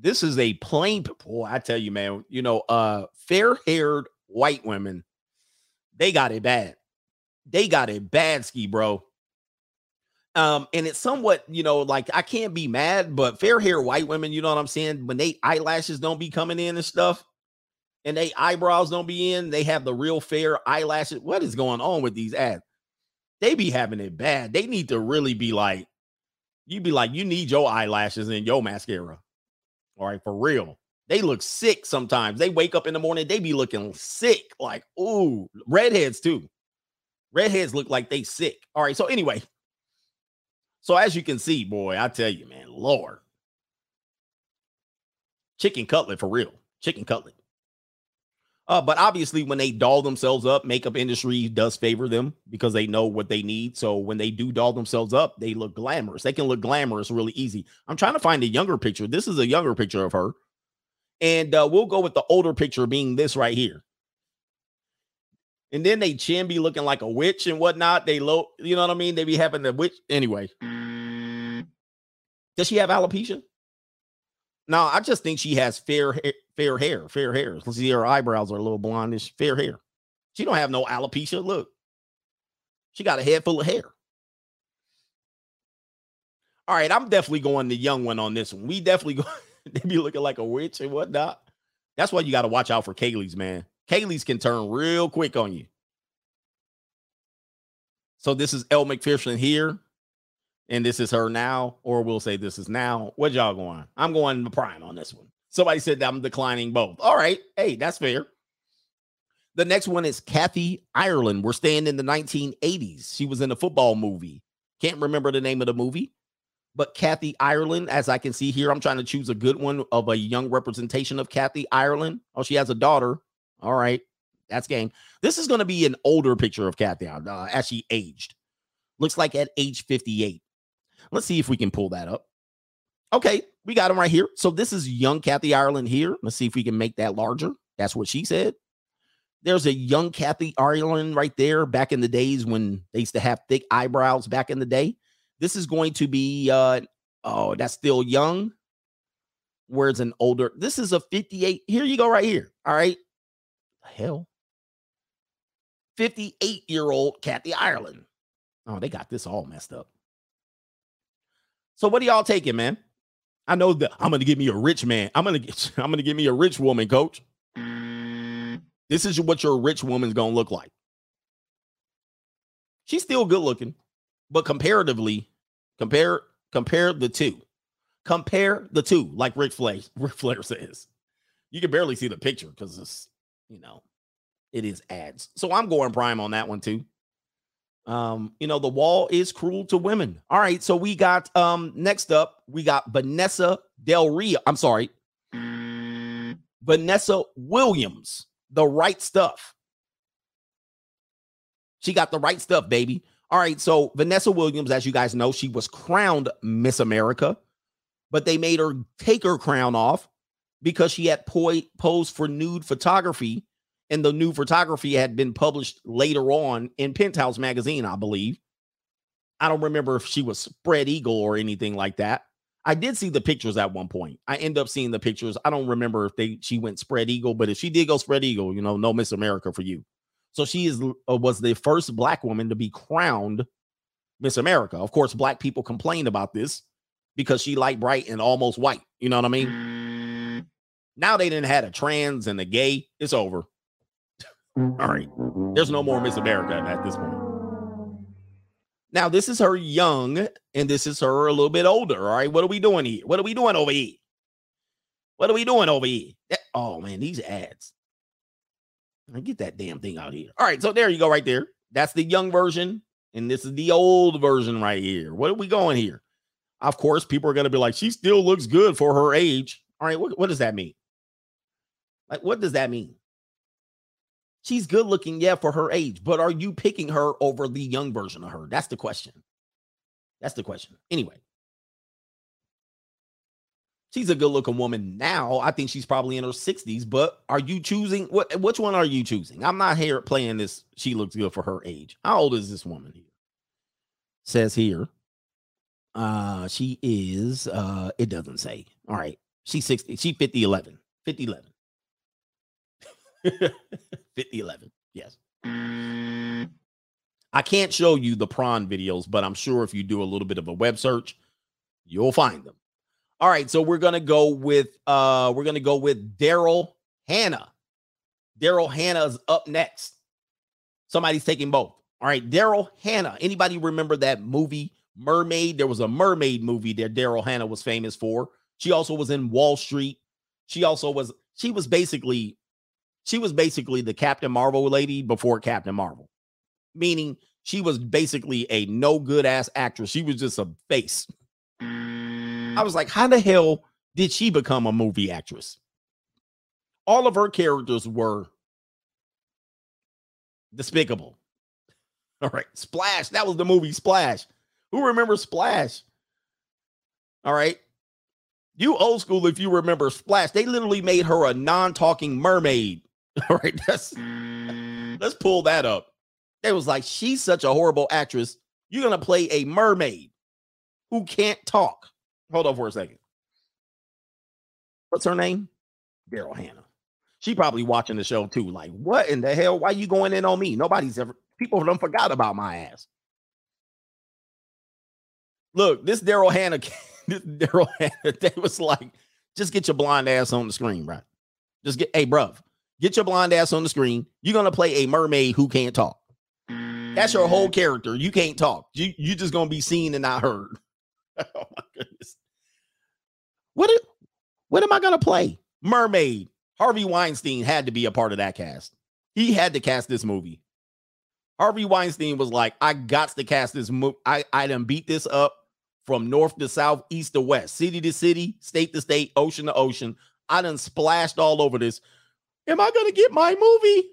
this is a plain boy. I tell you, man, you know, uh, fair-haired white women, they got it bad. They got it bad, ski, bro. Um, and it's somewhat, you know, like I can't be mad, but fair hair white women, you know what I'm saying? When they eyelashes don't be coming in and stuff, and they eyebrows don't be in. They have the real fair eyelashes. What is going on with these ads? They be having it bad. They need to really be like, you be like, you need your eyelashes and your mascara. All right, for real. They look sick sometimes. They wake up in the morning, they be looking sick. Like, ooh, redheads too. Redheads look like they sick. All right. So anyway, so as you can see, boy, I tell you, man, Lord, chicken cutlet for real. Chicken cutlet. Uh, but obviously, when they doll themselves up, makeup industry does favor them because they know what they need. So when they do doll themselves up, they look glamorous. They can look glamorous really easy. I'm trying to find a younger picture. This is a younger picture of her, and uh, we'll go with the older picture being this right here. And then they chin be looking like a witch and whatnot. They low, you know what I mean? They be having the witch anyway. Does she have alopecia? No, I just think she has fair hair, fair hair, fair hair. Let's see, her eyebrows are a little blondish, fair hair. She don't have no alopecia. Look, she got a head full of hair. All right, I'm definitely going the young one on this one. We definitely go. they be looking like a witch and whatnot. That's why you got to watch out for Kaylee's, man. Kaylee's can turn real quick on you. So this is Elle Macpherson here and this is her now, or we'll say this is now. What y'all going? I'm going the prime on this one. Somebody said that I'm declining both. All right. Hey, that's fair. The next one is Kathy Ireland. We're staying in the 1980s. She was in a football movie. Can't remember the name of the movie, but Kathy Ireland, as I can see here, I'm trying to choose a good one of a young representation of Kathy Ireland. Oh, she has a daughter. All right. That's game. This is going to be an older picture of Kathy uh, as she aged. Looks like at age 58. Let's see if we can pull that up. Okay, we got him right here. So this is young Kathy Ireland here. Let's see if we can make that larger. That's what she said. There's a young Kathy Ireland right there back in the days when they used to have thick eyebrows back in the day. This is going to be uh oh, that's still young. Where's an older? This is a 58. Here you go, right here. All right. Hell. 58 year old Kathy Ireland. Oh, they got this all messed up. So what are y'all taking, man? I know that I'm gonna give me a rich man. I'm gonna get I'm gonna give me a rich woman, coach. This is what your rich woman's gonna look like. She's still good looking, but comparatively, compare compare the two. Compare the two, like Ric Flair, Ric Flair says. You can barely see the picture because it's, you know, it is ads. So I'm going prime on that one too. Um, you know, the wall is cruel to women. All right, so we got um next up, we got Vanessa Del Rio. I'm sorry, Vanessa Williams, the right stuff. She got the right stuff, baby. All right, so Vanessa Williams, as you guys know, she was crowned Miss America, but they made her take her crown off because she had po- posed for nude photography and the new photography had been published later on in Penthouse magazine, I believe. I don't remember if she was spread eagle or anything like that. I did see the pictures at one point. I end up seeing the pictures. I don't remember if they she went spread eagle, but if she did go spread eagle, you know, no Miss America for you. So she is uh, was the first black woman to be crowned Miss America. Of course, black people complained about this because she light bright and almost white. You know what I mean? Now they didn't had a trans and a gay. It's over. All right. There's no more Miss America at this point. Now, this is her young, and this is her a little bit older. All right. What are we doing here? What are we doing over here? What are we doing over here? Oh, man, these ads. I get that damn thing out here. All right. So there you go, right there. That's the young version, and this is the old version right here. What are we going here? Of course, people are going to be like, she still looks good for her age. All right. What, what does that mean? Like, what does that mean? She's good looking, yeah, for her age, but are you picking her over the young version of her? That's the question. That's the question. Anyway, she's a good looking woman now. I think she's probably in her 60s, but are you choosing what which one are you choosing? I'm not here playing this. She looks good for her age. How old is this woman here? Says here. Uh she is uh it doesn't say. All right. She's 60, she 50 11. 50 11. 50 11. Yes. I can't show you the prawn videos, but I'm sure if you do a little bit of a web search, you'll find them. All right, so we're gonna go with uh we're gonna go with Daryl Hannah. Daryl Hannah's up next. Somebody's taking both. All right, Daryl Hannah. Anybody remember that movie Mermaid? There was a mermaid movie that Daryl Hannah was famous for. She also was in Wall Street. She also was she was basically she was basically the Captain Marvel lady before Captain Marvel, meaning she was basically a no good ass actress. She was just a face. I was like, how the hell did she become a movie actress? All of her characters were Despicable. All right. Splash. That was the movie Splash. Who remembers Splash? All right. You old school if you remember Splash. They literally made her a non-talking mermaid. All right. That's mm. let's pull that up. They was like, she's such a horrible actress. You're gonna play a mermaid who can't talk. Hold on for a second. What's her name? Daryl Hannah. She probably watching the show too. Like, what in the hell? Why you going in on me? Nobody's ever people don't forgot about my ass. Look, this Daryl Hannah, this Daryl Hannah, they was like, just get your blind ass on the screen, right? Just get, hey, bruv, get your blind ass on the screen. You're gonna play a mermaid who can't talk. That's your whole mm. character. You can't talk. You you just gonna be seen and not heard. oh my goodness. What it, what am I gonna play? Mermaid. Harvey Weinstein had to be a part of that cast. He had to cast this movie. Harvey Weinstein was like, I got to cast this movie. I, I done beat this up from north to south, east to west, city to city, state to state, ocean to ocean. I done splashed all over this. Am I gonna get my movie?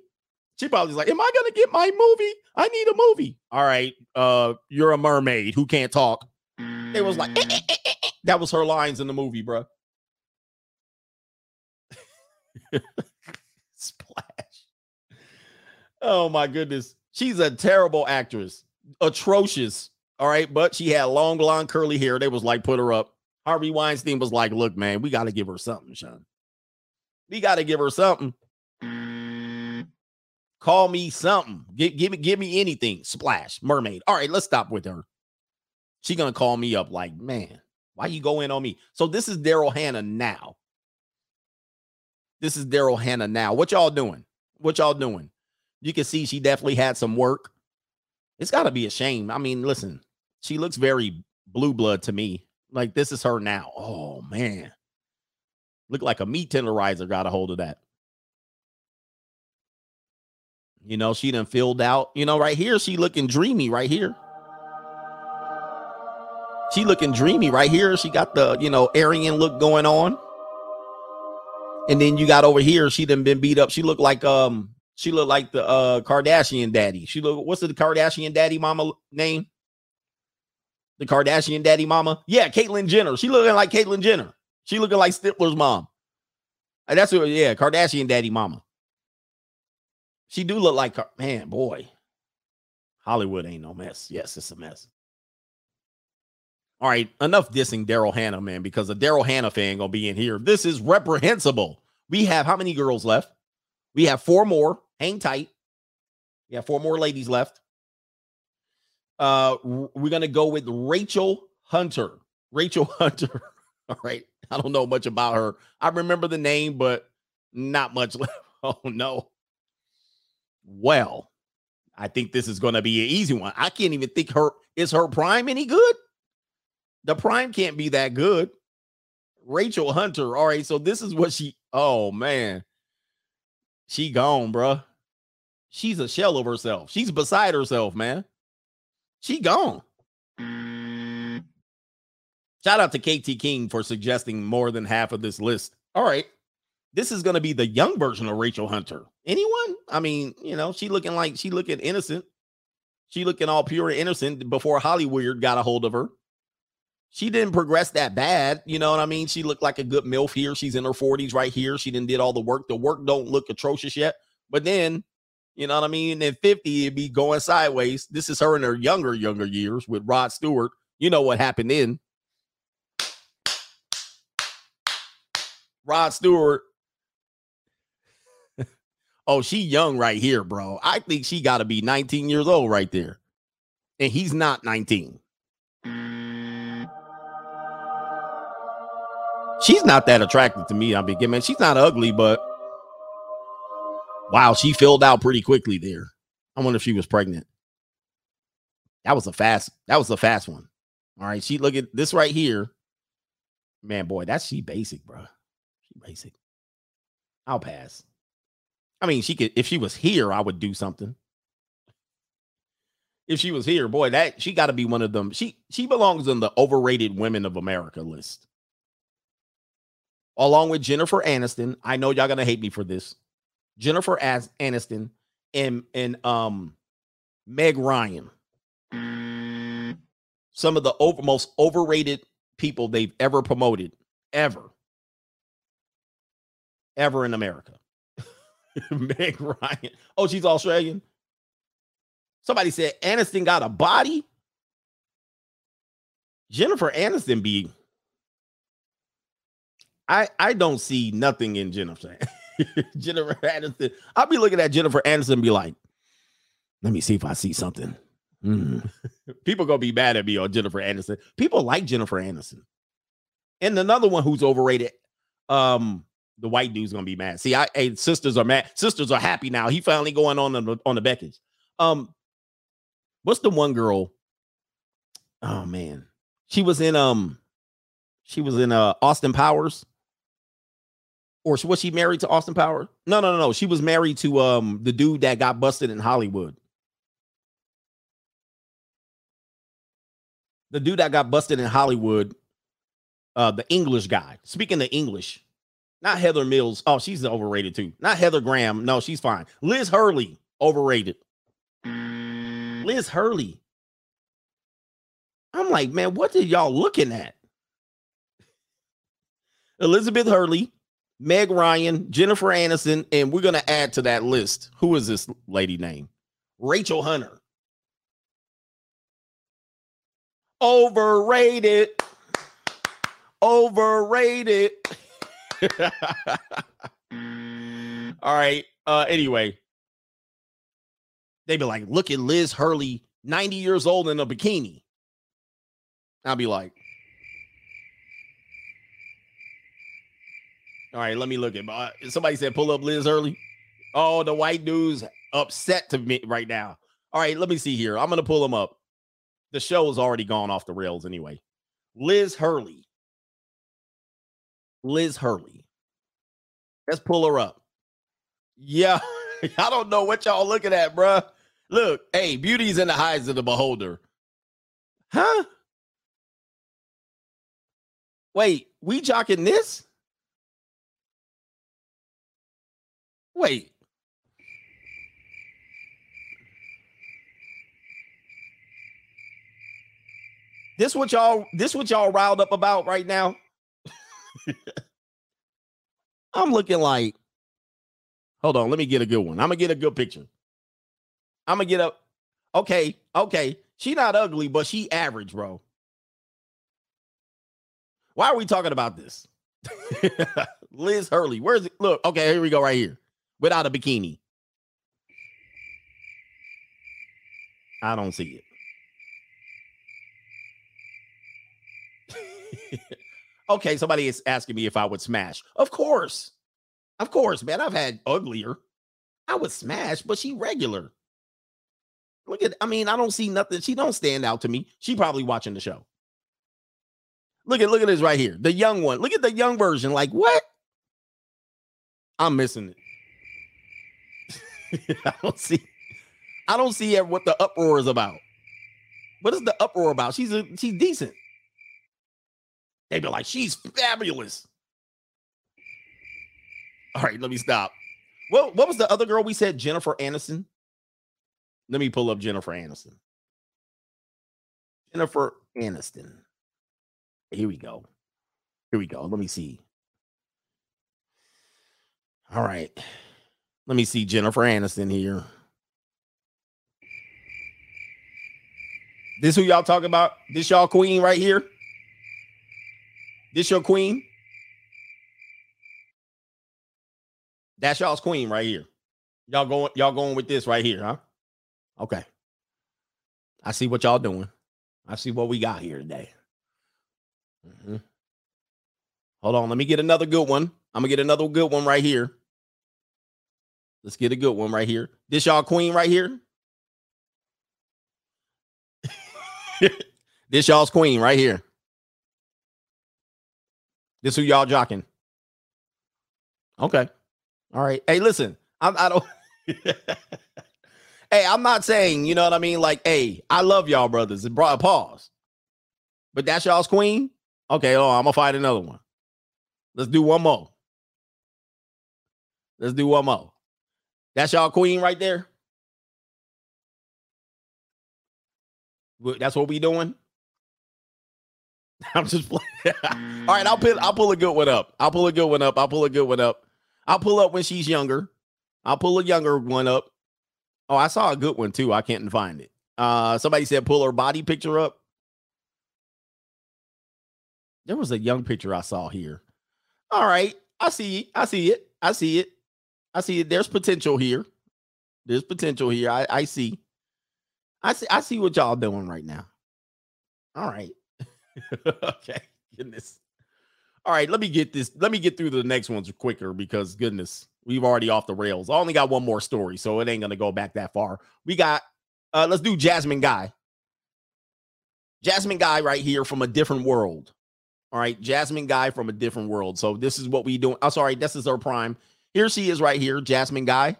She probably's like, Am I gonna get my movie? I need a movie. All right, uh, you're a mermaid who can't talk. It was like, "Eh, eh, eh, eh, eh." that was her lines in the movie, bro. Splash. Oh my goodness. She's a terrible actress. Atrocious. All right. But she had long blonde curly hair. They was like, put her up. Harvey Weinstein was like, look, man, we got to give her something, Sean. We got to give her something. Mm. Call me something. Give, give me, give me anything. Splash. Mermaid. All right, let's stop with her. She gonna call me up like, man, why you go in on me? So this is Daryl Hannah now. This is Daryl Hannah now. What y'all doing? What y'all doing? You can see she definitely had some work. It's got to be a shame. I mean, listen, she looks very blue blood to me. Like this is her now. Oh man, look like a meat tenderizer got a hold of that. You know, she done filled out. You know, right here, she looking dreamy right here. She looking dreamy right here. She got the, you know, Aryan look going on. And then you got over here, she done been beat up. She looked like um, she looked like the uh Kardashian daddy. She look what's the Kardashian daddy mama name? The Kardashian daddy mama? Yeah, Caitlyn Jenner. She looking like Caitlyn Jenner. She looking like Stifler's mom. And that's what, yeah, Kardashian daddy mama. She do look like man, boy. Hollywood ain't no mess. Yes, it's a mess. All right, enough dissing Daryl Hannah, man, because a Daryl Hannah fan gonna be in here. This is reprehensible. We have how many girls left? We have four more. Hang tight. We have four more ladies left. Uh, we're gonna go with Rachel Hunter. Rachel Hunter. All right. I don't know much about her. I remember the name, but not much. Oh no. Well, I think this is going to be an easy one. I can't even think her is her prime any good? The prime can't be that good. Rachel Hunter. All right, so this is what she Oh man. She gone, bruh. She's a shell of herself. She's beside herself, man. She gone. Shout out to KT King for suggesting more than half of this list. All right. This is going to be the young version of Rachel Hunter. Anyone? I mean, you know, she looking like she looking innocent. She looking all pure and innocent before Hollywood got a hold of her. She didn't progress that bad. You know what I mean? She looked like a good MILF here. She's in her 40s right here. She didn't did all the work. The work don't look atrocious yet. But then, you know what I mean? In 50, it'd be going sideways. This is her in her younger, younger years with Rod Stewart. You know what happened then. Rod Stewart. oh, she young right here, bro. I think she got to be 19 years old right there. And he's not 19. She's not that attractive to me. I mean, man, she's not ugly, but wow, she filled out pretty quickly there. I wonder if she was pregnant. That was a fast, that was a fast one. All right. She look at this right here. Man, boy, that's she basic, bro. Basic. I'll pass. I mean, she could if she was here, I would do something. If she was here, boy, that she got to be one of them. She she belongs in the overrated women of America list. Along with Jennifer Aniston. I know y'all gonna hate me for this. Jennifer As- Aniston and and um Meg Ryan. Some of the over, most overrated people they've ever promoted, ever, ever in America. Meg Ryan. Oh, she's Australian. Somebody said Aniston got a body. Jennifer Aniston be. I I don't see nothing in Jennifer. Jennifer Aniston. I'll be looking at Jennifer Aniston be like, let me see if I see something. Mm. People gonna be mad at me on Jennifer Aniston. People like Jennifer Aniston. And another one who's overrated, um, the white dude's gonna be mad. See, I hey, sisters are mad. Sisters are happy now. He finally going on the, on the Beckons. Um, what's the one girl? Oh man, she was in um, she was in uh Austin Powers. Or was she married to Austin Powers? No, no, no, no. She was married to um the dude that got busted in Hollywood. The dude that got busted in Hollywood, uh, the English guy. Speaking the English, not Heather Mills. Oh, she's overrated too. Not Heather Graham. No, she's fine. Liz Hurley, overrated. Liz Hurley. I'm like, man, what are y'all looking at? Elizabeth Hurley, Meg Ryan, Jennifer Aniston, and we're gonna add to that list. Who is this lady name? Rachel Hunter. Overrated. Overrated. All right. Uh anyway. They'd be like, look at Liz Hurley, 90 years old in a bikini. I'll be like, all right, let me look at uh, somebody said pull up Liz Hurley. Oh, the white dude's upset to me right now. All right, let me see here. I'm gonna pull him up. The show has already gone off the rails anyway. Liz Hurley. Liz Hurley. Let's pull her up. Yeah, I don't know what y'all looking at, bruh. Look, hey, beauty's in the eyes of the beholder. Huh? Wait, we jocking this? Wait. This what y'all this what y'all riled up about right now? I'm looking like Hold on, let me get a good one. I'm gonna get a good picture. I'm gonna get up. Okay, okay. She not ugly, but she average, bro. Why are we talking about this? Liz Hurley. Where's it? Look, okay, here we go, right here. Without a bikini. I don't see it. okay, somebody is asking me if I would smash. Of course. Of course, man. I've had uglier. I would smash, but she regular. Look at, I mean, I don't see nothing. She don't stand out to me. She probably watching the show. Look at look at this right here. The young one. Look at the young version. Like, what? I'm missing it. I don't see I don't see what the uproar is about. What is the uproar about? She's a she's decent. They be like, she's fabulous. All right, let me stop. Well, what was the other girl we said? Jennifer Aniston. Let me pull up Jennifer Aniston. Jennifer Aniston. Here we go. Here we go. Let me see. All right. Let me see Jennifer Aniston here. This who y'all talking about? This y'all queen right here? This your queen? That's y'all's queen right here. Y'all going y'all going with this right here, huh? Okay. I see what y'all doing. I see what we got here today. Mm-hmm. Hold on, let me get another good one. I'm gonna get another good one right here. Let's get a good one right here. This y'all queen right here. this y'all's queen right here. This who y'all jocking? Okay. All right. Hey, listen. I'm, I don't. hey, I'm not saying you know what I mean. Like, hey, I love y'all brothers. It brought a pause. But that's y'all's queen. Okay. Oh, I'm gonna fight another one. Let's do one more. Let's do one more. That's y'all queen right there. That's what we doing. I'm just playing. All right, I'll pull. I'll pull a good one up. I'll pull a good one up. I'll pull a good one up. I'll pull up when she's younger. I'll pull a younger one up. Oh, I saw a good one too. I can't find it. Uh, somebody said pull her body picture up. There was a young picture I saw here. All right, I see. I see it. I see it. I see it. There's potential here. There's potential here. I, I see. I see. I see what y'all doing right now. All right. okay. Goodness. All right. Let me get this. Let me get through the next ones quicker because goodness, we've already off the rails. I only got one more story, so it ain't gonna go back that far. We got. Uh, let's do Jasmine Guy. Jasmine Guy right here from a different world. All right, Jasmine Guy from a different world. So this is what we doing. I'm sorry, this is her prime. Here she is right here, Jasmine Guy.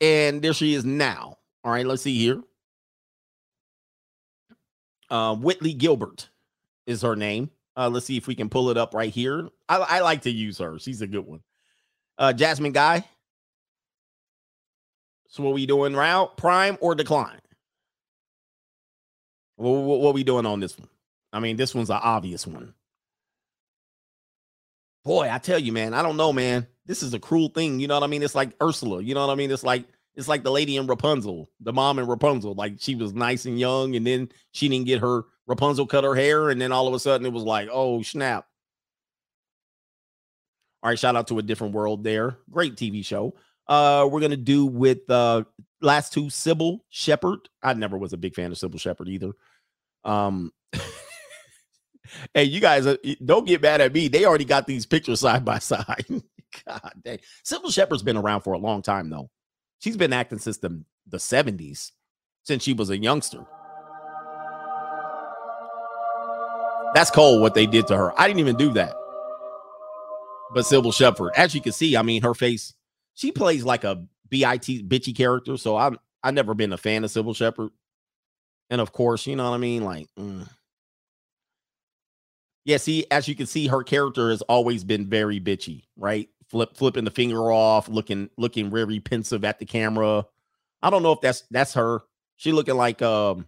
And there she is now. All right, let's see here. Uh, Whitley Gilbert is her name. Uh, let's see if we can pull it up right here. I, I like to use her. She's a good one. Uh, Jasmine Guy. So what we doing now? Prime or decline? What, what, what we doing on this one? I mean, this one's an obvious one. Boy, I tell you, man, I don't know, man. This is a cruel thing. You know what I mean? It's like Ursula. You know what I mean? It's like it's like the lady in Rapunzel, the mom in Rapunzel. Like she was nice and young, and then she didn't get her Rapunzel cut her hair, and then all of a sudden it was like, oh snap. All right, shout out to a different world there. Great TV show. Uh, we're gonna do with uh last two Cybill Shepherd. I never was a big fan of Cybill Shepherd either. Um, hey, you guys uh, don't get mad at me. They already got these pictures side by side. God dang. Cybill Shepherd's been around for a long time though. She's been acting since the, the 70s, since she was a youngster. That's cold what they did to her. I didn't even do that. But Cybill Shepherd, as you can see, I mean, her face, she plays like a BIT bitchy character. So I'm I've never been a fan of Cybill Shepherd. And of course, you know what I mean? Like, mm. yeah, see, as you can see, her character has always been very bitchy, right? Flip flipping the finger off, looking looking very pensive at the camera. I don't know if that's that's her. She looking like um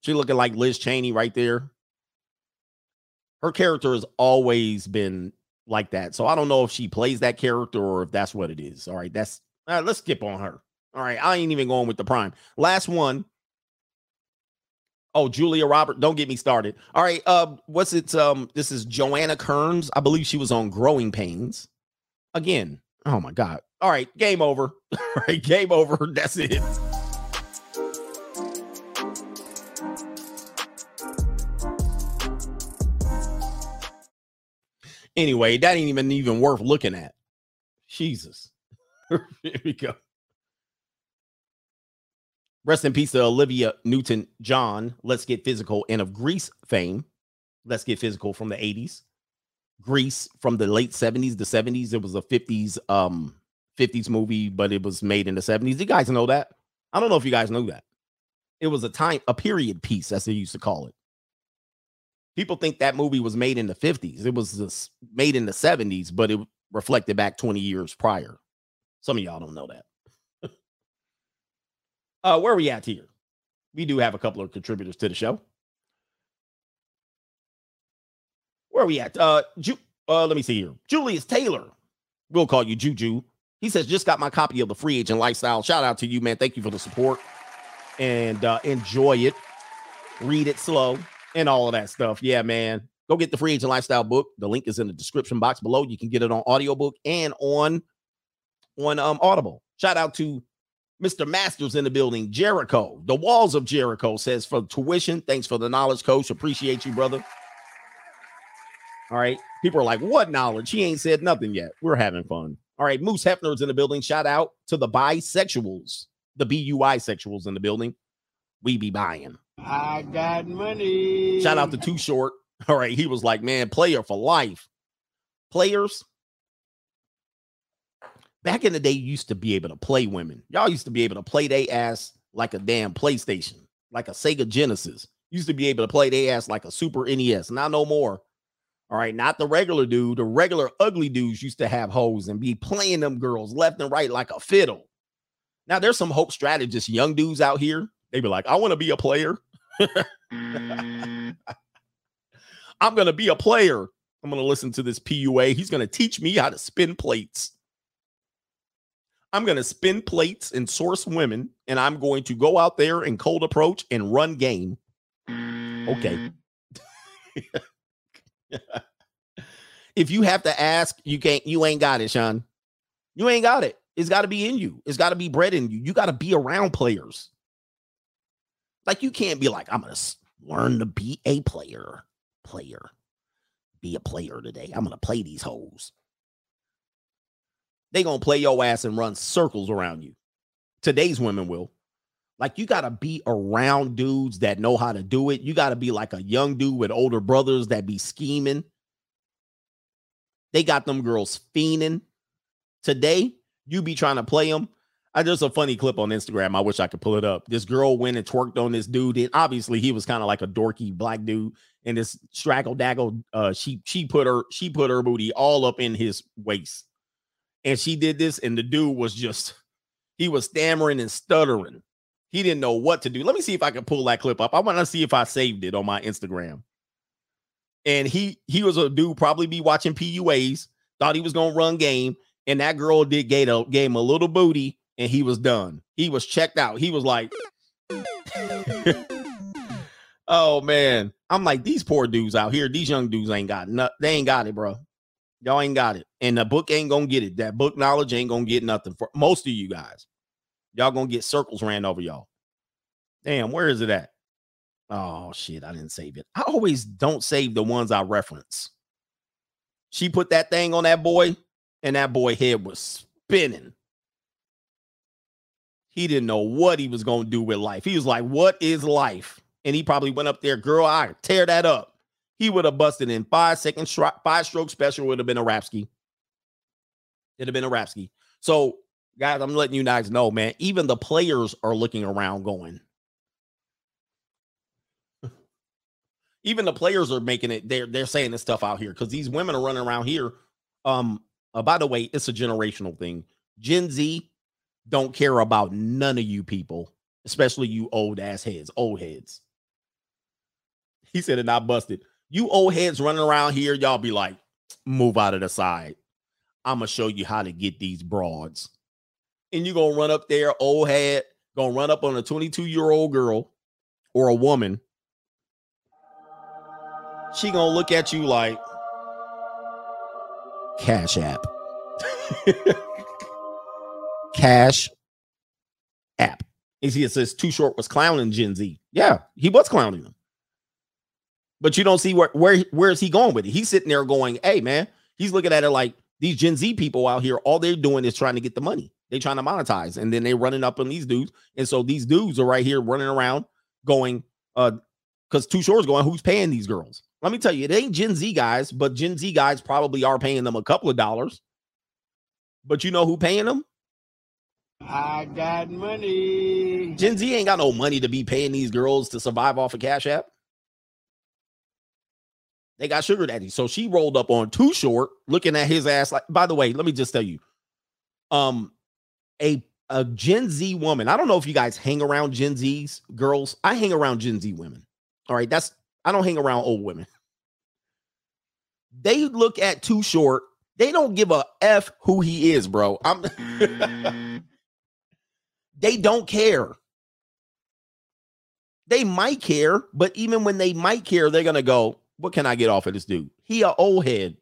she looking like Liz Cheney right there. Her character has always been like that. So I don't know if she plays that character or if that's what it is. All right, that's all right, let's skip on her. All right, I ain't even going with the prime. Last one. Oh, Julia Robert, don't get me started. All right, uh, what's it? Um, this is Joanna Kerns. I believe she was on Growing Pains. Again, oh my god. All right, game over. All right, game over. That's it. Anyway, that ain't even even worth looking at. Jesus. Here we go. Rest in peace to Olivia Newton John. Let's get physical and of Grease fame. Let's get physical from the 80s. Grease from the late 70s, the 70s. It was a 50s um 50s movie, but it was made in the 70s. You guys know that? I don't know if you guys know that. It was a time, a period piece, as they used to call it. People think that movie was made in the 50s. It was made in the 70s, but it reflected back 20 years prior. Some of y'all don't know that. uh, where are we at here? We do have a couple of contributors to the show. Where are we at? Uh, Ju- uh, let me see here. Julius Taylor. We'll call you Juju. He says, just got my copy of the free agent lifestyle. Shout out to you, man. Thank you for the support and uh, enjoy it. Read it slow and all of that stuff. Yeah, man. Go get the free agent lifestyle book. The link is in the description box below. You can get it on audiobook and on on um Audible. Shout out to Mr. Masters in the building, Jericho. The walls of Jericho says for tuition. Thanks for the knowledge, coach. Appreciate you, brother. All right. People are like, what knowledge? He ain't said nothing yet. We're having fun. All right. Moose Hefner's in the building. Shout out to the bisexuals, the BUI sexuals in the building. We be buying. I got money. Shout out to Too Short. All right. He was like, man, player for life. Players. Back in the day, you used to be able to play women. Y'all used to be able to play they ass like a damn PlayStation, like a Sega Genesis. Used to be able to play they ass like a Super NES. Not no more. All right, not the regular dude. The regular ugly dudes used to have hoes and be playing them girls left and right like a fiddle. Now there's some hope strategists, young dudes out here They be like, I want to be a player. Mm. I'm gonna be a player. I'm gonna listen to this PUA. He's gonna teach me how to spin plates. I'm gonna spin plates and source women, and I'm going to go out there and cold approach and run game. Okay. Mm. if you have to ask, you can't, you ain't got it, Sean. You ain't got it. It's got to be in you. It's got to be bred in you. You got to be around players. Like you can't be like, I'm gonna learn to be a player. Player. Be a player today. I'm gonna play these hoes. They gonna play your ass and run circles around you. Today's women will. Like you gotta be around dudes that know how to do it. You gotta be like a young dude with older brothers that be scheming. They got them girls fiending. Today, you be trying to play them. I just a funny clip on Instagram. I wish I could pull it up. This girl went and twerked on this dude, and obviously he was kind of like a dorky black dude. And this straggle daggle, uh, she she put her she put her booty all up in his waist, and she did this, and the dude was just he was stammering and stuttering. He didn't know what to do. Let me see if I can pull that clip up. I want to see if I saved it on my Instagram. And he he was a dude probably be watching PUAs, thought he was gonna run game, and that girl did gave, gave him a little booty and he was done. He was checked out. He was like, oh man. I'm like, these poor dudes out here, these young dudes ain't got nothing. They ain't got it, bro. Y'all ain't got it. And the book ain't gonna get it. That book knowledge ain't gonna get nothing for most of you guys. Y'all gonna get circles ran over y'all. Damn, where is it at? Oh shit, I didn't save it. I always don't save the ones I reference. She put that thing on that boy, and that boy head was spinning. He didn't know what he was to do with life. He was like, What is life? And he probably went up there, girl, I tear that up. He would have busted in five second, five stroke special would have been a Rapsky. It'd have been a Rapsky. So, guys, I'm letting you guys know, man, even the players are looking around going, even the players are making it they're they're saying this stuff out here because these women are running around here um uh, by the way it's a generational thing gen z don't care about none of you people, especially you old ass heads, old heads. He said it not busted. You old heads running around here, y'all be like, move out of the side. I'm gonna show you how to get these broads. And you're gonna run up there, old head, gonna run up on a 22 year old girl or a woman. She gonna look at you like Cash App. Cash App. You see, it says Too Short was clowning Gen Z. Yeah, he was clowning them. But you don't see where where where is he going with it? He's sitting there going, "Hey, man." He's looking at it like these Gen Z people out here. All they're doing is trying to get the money. They trying to monetize, and then they running up on these dudes. And so these dudes are right here running around going, uh, because Too Short is going, "Who's paying these girls?" Let me tell you, it ain't Gen Z guys, but Gen Z guys probably are paying them a couple of dollars. But you know who paying them? I got money. Gen Z ain't got no money to be paying these girls to survive off of Cash App. They got sugar daddy. So she rolled up on too short, looking at his ass. Like, by the way, let me just tell you, um, a a Gen Z woman. I don't know if you guys hang around Gen Z's girls. I hang around Gen Z women. All right, that's I don't hang around old women. They look at too short. They don't give a f who he is, bro. I'm. They don't care. They might care, but even when they might care, they're gonna go, "What can I get off of this dude? He a old head.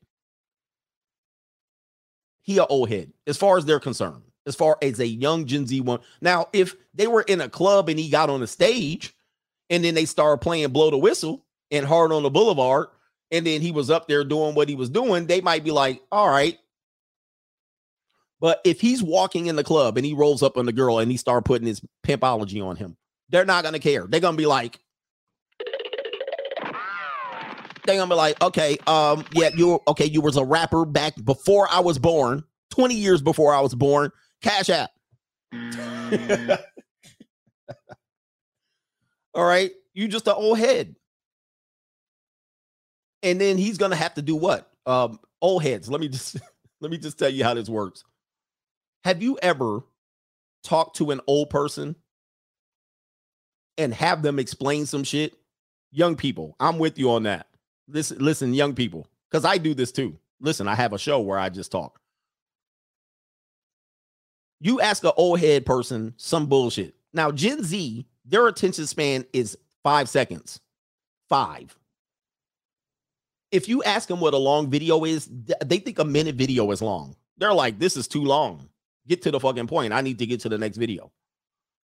He a old head." As far as they're concerned, as far as a young Gen Z one. Now, if they were in a club and he got on the stage, and then they started playing "Blow the Whistle" and "Hard on the Boulevard," and then he was up there doing what he was doing, they might be like, "All right, but if he's walking in the club and he rolls up on the girl and he start putting his pimpology on him, they're not gonna care. They're gonna be like, they're gonna be like, okay, um, yeah, you okay, you was a rapper back before I was born, 20 years before I was born. Cash app. All right, you just an old head. And then he's gonna have to do what? Um, old heads. Let me just let me just tell you how this works. Have you ever talked to an old person and have them explain some shit. Young people, I'm with you on that. Listen, listen, young people, because I do this too. Listen, I have a show where I just talk. You ask an old head person some bullshit. Now, Gen Z, their attention span is five seconds. Five. If you ask them what a long video is, they think a minute video is long. They're like, this is too long. Get to the fucking point. I need to get to the next video.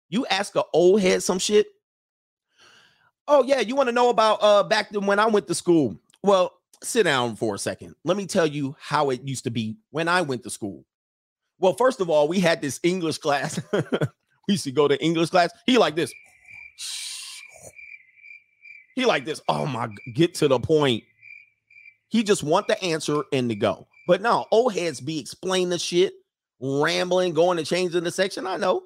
You ask an old head some shit. Oh, yeah, you want to know about uh back then when I went to school? Well, sit down for a second. Let me tell you how it used to be when I went to school. Well, first of all, we had this English class. we used to go to English class. He like this. He like this. Oh my, get to the point. He just want the answer and to go. But no, old heads be explaining the shit, rambling, going to change in the section. I know.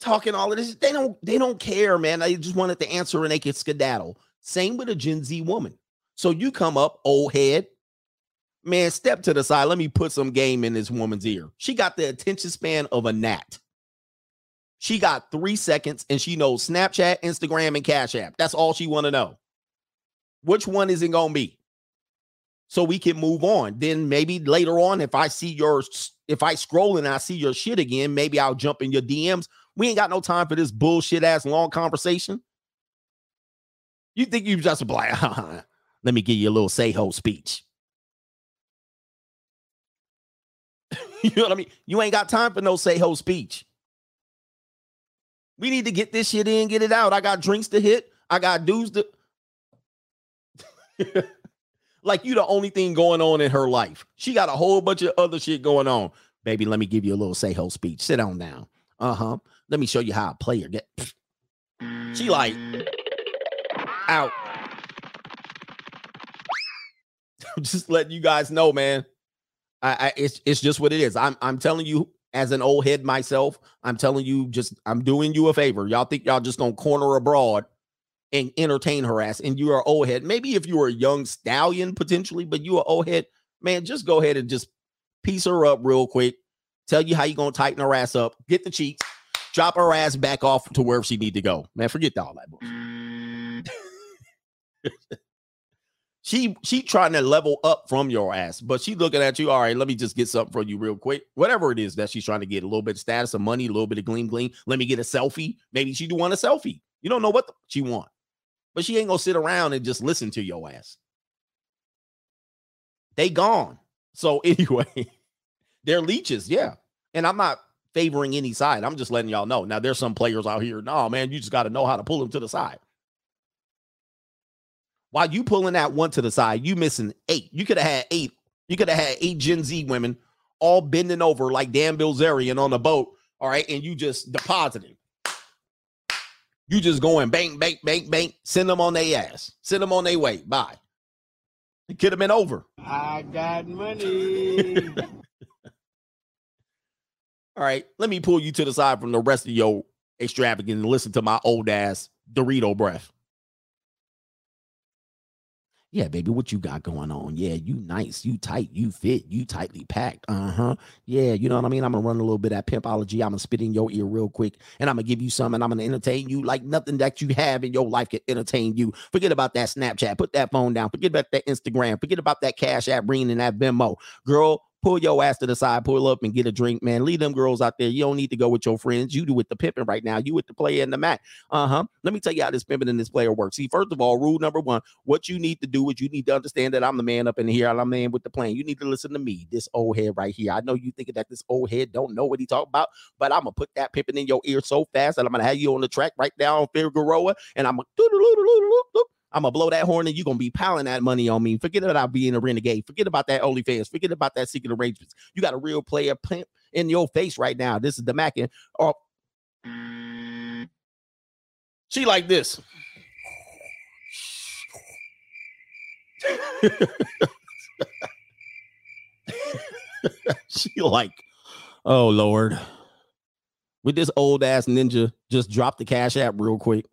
Talking all of this. They don't, they don't care, man. They just wanted the answer and they could skedaddle. Same with a Gen Z woman. So you come up, old head, man, step to the side. Let me put some game in this woman's ear. She got the attention span of a gnat. She got three seconds and she knows Snapchat, Instagram, and Cash App. That's all she want to know. Which one is it gonna be? So we can move on. Then maybe later on, if I see your if I scroll and I see your shit again, maybe I'll jump in your DMs. We ain't got no time for this bullshit ass long conversation. You think you just like, let me give you a little say ho speech. you know what I mean? You ain't got time for no say ho speech. We need to get this shit in, get it out. I got drinks to hit. I got dudes to like you the only thing going on in her life. She got a whole bunch of other shit going on. Baby, let me give you a little say ho speech. Sit on down. Uh-huh. Let me show you how a player get. She like out. just letting you guys know, man. I, I it's it's just what it is. I'm I'm telling you as an old head myself, I'm telling you, just I'm doing you a favor. Y'all think y'all just gonna corner abroad and entertain her ass, and you are old head. Maybe if you were a young stallion potentially, but you are old head, man, just go ahead and just piece her up real quick. Tell you how you gonna tighten her ass up, get the cheeks, drop her ass back off to wherever she need to go. Man, forget all that bullshit. she she trying to level up from your ass, but she looking at you. All right, let me just get something for you real quick. Whatever it is that she's trying to get, a little bit of status, of money, a little bit of gleam, gleam. Let me get a selfie. Maybe she do want a selfie. You don't know what the, she want, but she ain't gonna sit around and just listen to your ass. They gone. So anyway, they're leeches, yeah. And I'm not favoring any side. I'm just letting y'all know. Now there's some players out here. No, man, you just got to know how to pull them to the side. While you pulling that one to the side, you missing eight. You could have had eight. You could have had eight Gen Z women all bending over like Dan Bilzerian on a boat. All right, and you just depositing. You just going bang, bang, bang, bang. Send them on their ass. Send them on their way. Bye. It could have been over. I got money. All right, let me pull you to the side from the rest of your extravagant and listen to my old ass Dorito breath. Yeah, baby, what you got going on? Yeah, you nice, you tight, you fit, you tightly packed. Uh huh. Yeah, you know what I mean? I'm gonna run a little bit of pimpology. I'm gonna spit in your ear real quick and I'm gonna give you some and I'm gonna entertain you like nothing that you have in your life can entertain you. Forget about that Snapchat, put that phone down, forget about that Instagram, forget about that Cash App bringing in that Venmo. Girl, pull your ass to the side, pull up and get a drink, man. Leave them girls out there. You don't need to go with your friends. You do with the pimping right now. You with the player and the mat. Uh huh. Let me tell you how this pimping and this player works. See, first of all, rule number one: what you need to do is you need to understand that I'm the man up in here. I'm the man with the plan. You need to listen to me, this old head right here. I know you thinking that this old head don't know what he talk about, but I'm gonna put that pimping in your ear so fast that I'm gonna have you on the track right now on Figueroa, and I'm gonna I'm gonna blow that horn and you're gonna be piling that money on me. Forget about being a renegade. Forget about that OnlyFans. Forget about that secret arrangements. You got a real player pimp in your face right now. This is the Mac and or she like this. she like, oh Lord. With this old ass ninja, just drop the cash app real quick.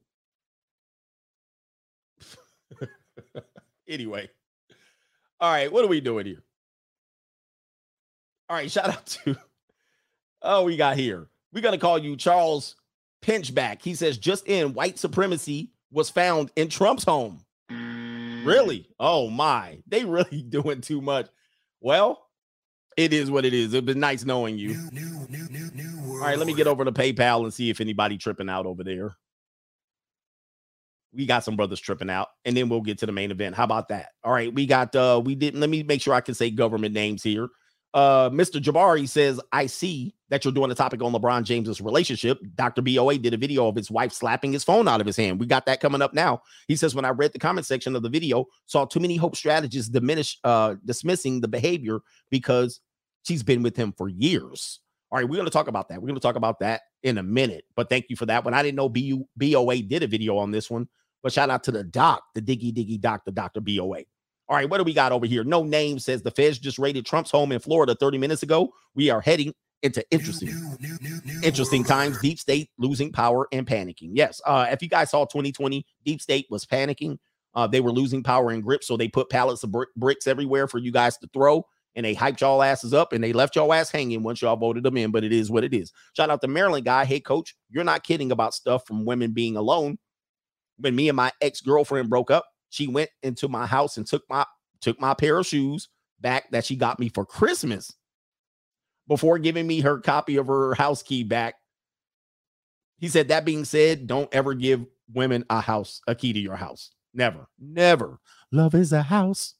Anyway. All right, what are we doing here? All right, shout out to oh, we got here. We're gonna call you Charles Pinchback. He says, just in, white supremacy was found in Trump's home. Really? Oh my. They really doing too much. Well, it is what it is. It's been nice knowing you. All right, let me get over to PayPal and see if anybody tripping out over there. We got some brothers tripping out, and then we'll get to the main event. How about that? All right, we got uh we didn't let me make sure I can say government names here. Uh Mr. Jabari says, I see that you're doing a topic on LeBron James's relationship. Dr. BOA did a video of his wife slapping his phone out of his hand. We got that coming up now. He says, when I read the comment section of the video, saw too many hope strategists diminish uh dismissing the behavior because she's been with him for years. All right, we're going to talk about that. We're going to talk about that in a minute. But thank you for that one. I didn't know BOA did a video on this one, but shout out to the doc, the diggy diggy doc, the Dr. BOA. All right, what do we got over here? No name says the feds just raided Trump's home in Florida 30 minutes ago. We are heading into interesting, interesting times. Deep state losing power and panicking. Yes, uh, if you guys saw 2020, Deep State was panicking. Uh, they were losing power and grip, so they put pallets of brick- bricks everywhere for you guys to throw and they hyped y'all asses up and they left y'all ass hanging once y'all voted them in. But it is what it is. Shout out to Maryland guy. Hey, coach, you're not kidding about stuff from women being alone. When me and my ex girlfriend broke up, she went into my house and took my took my pair of shoes back that she got me for Christmas before giving me her copy of her house key back. He said, That being said, don't ever give women a house, a key to your house. Never, never. Love is a house.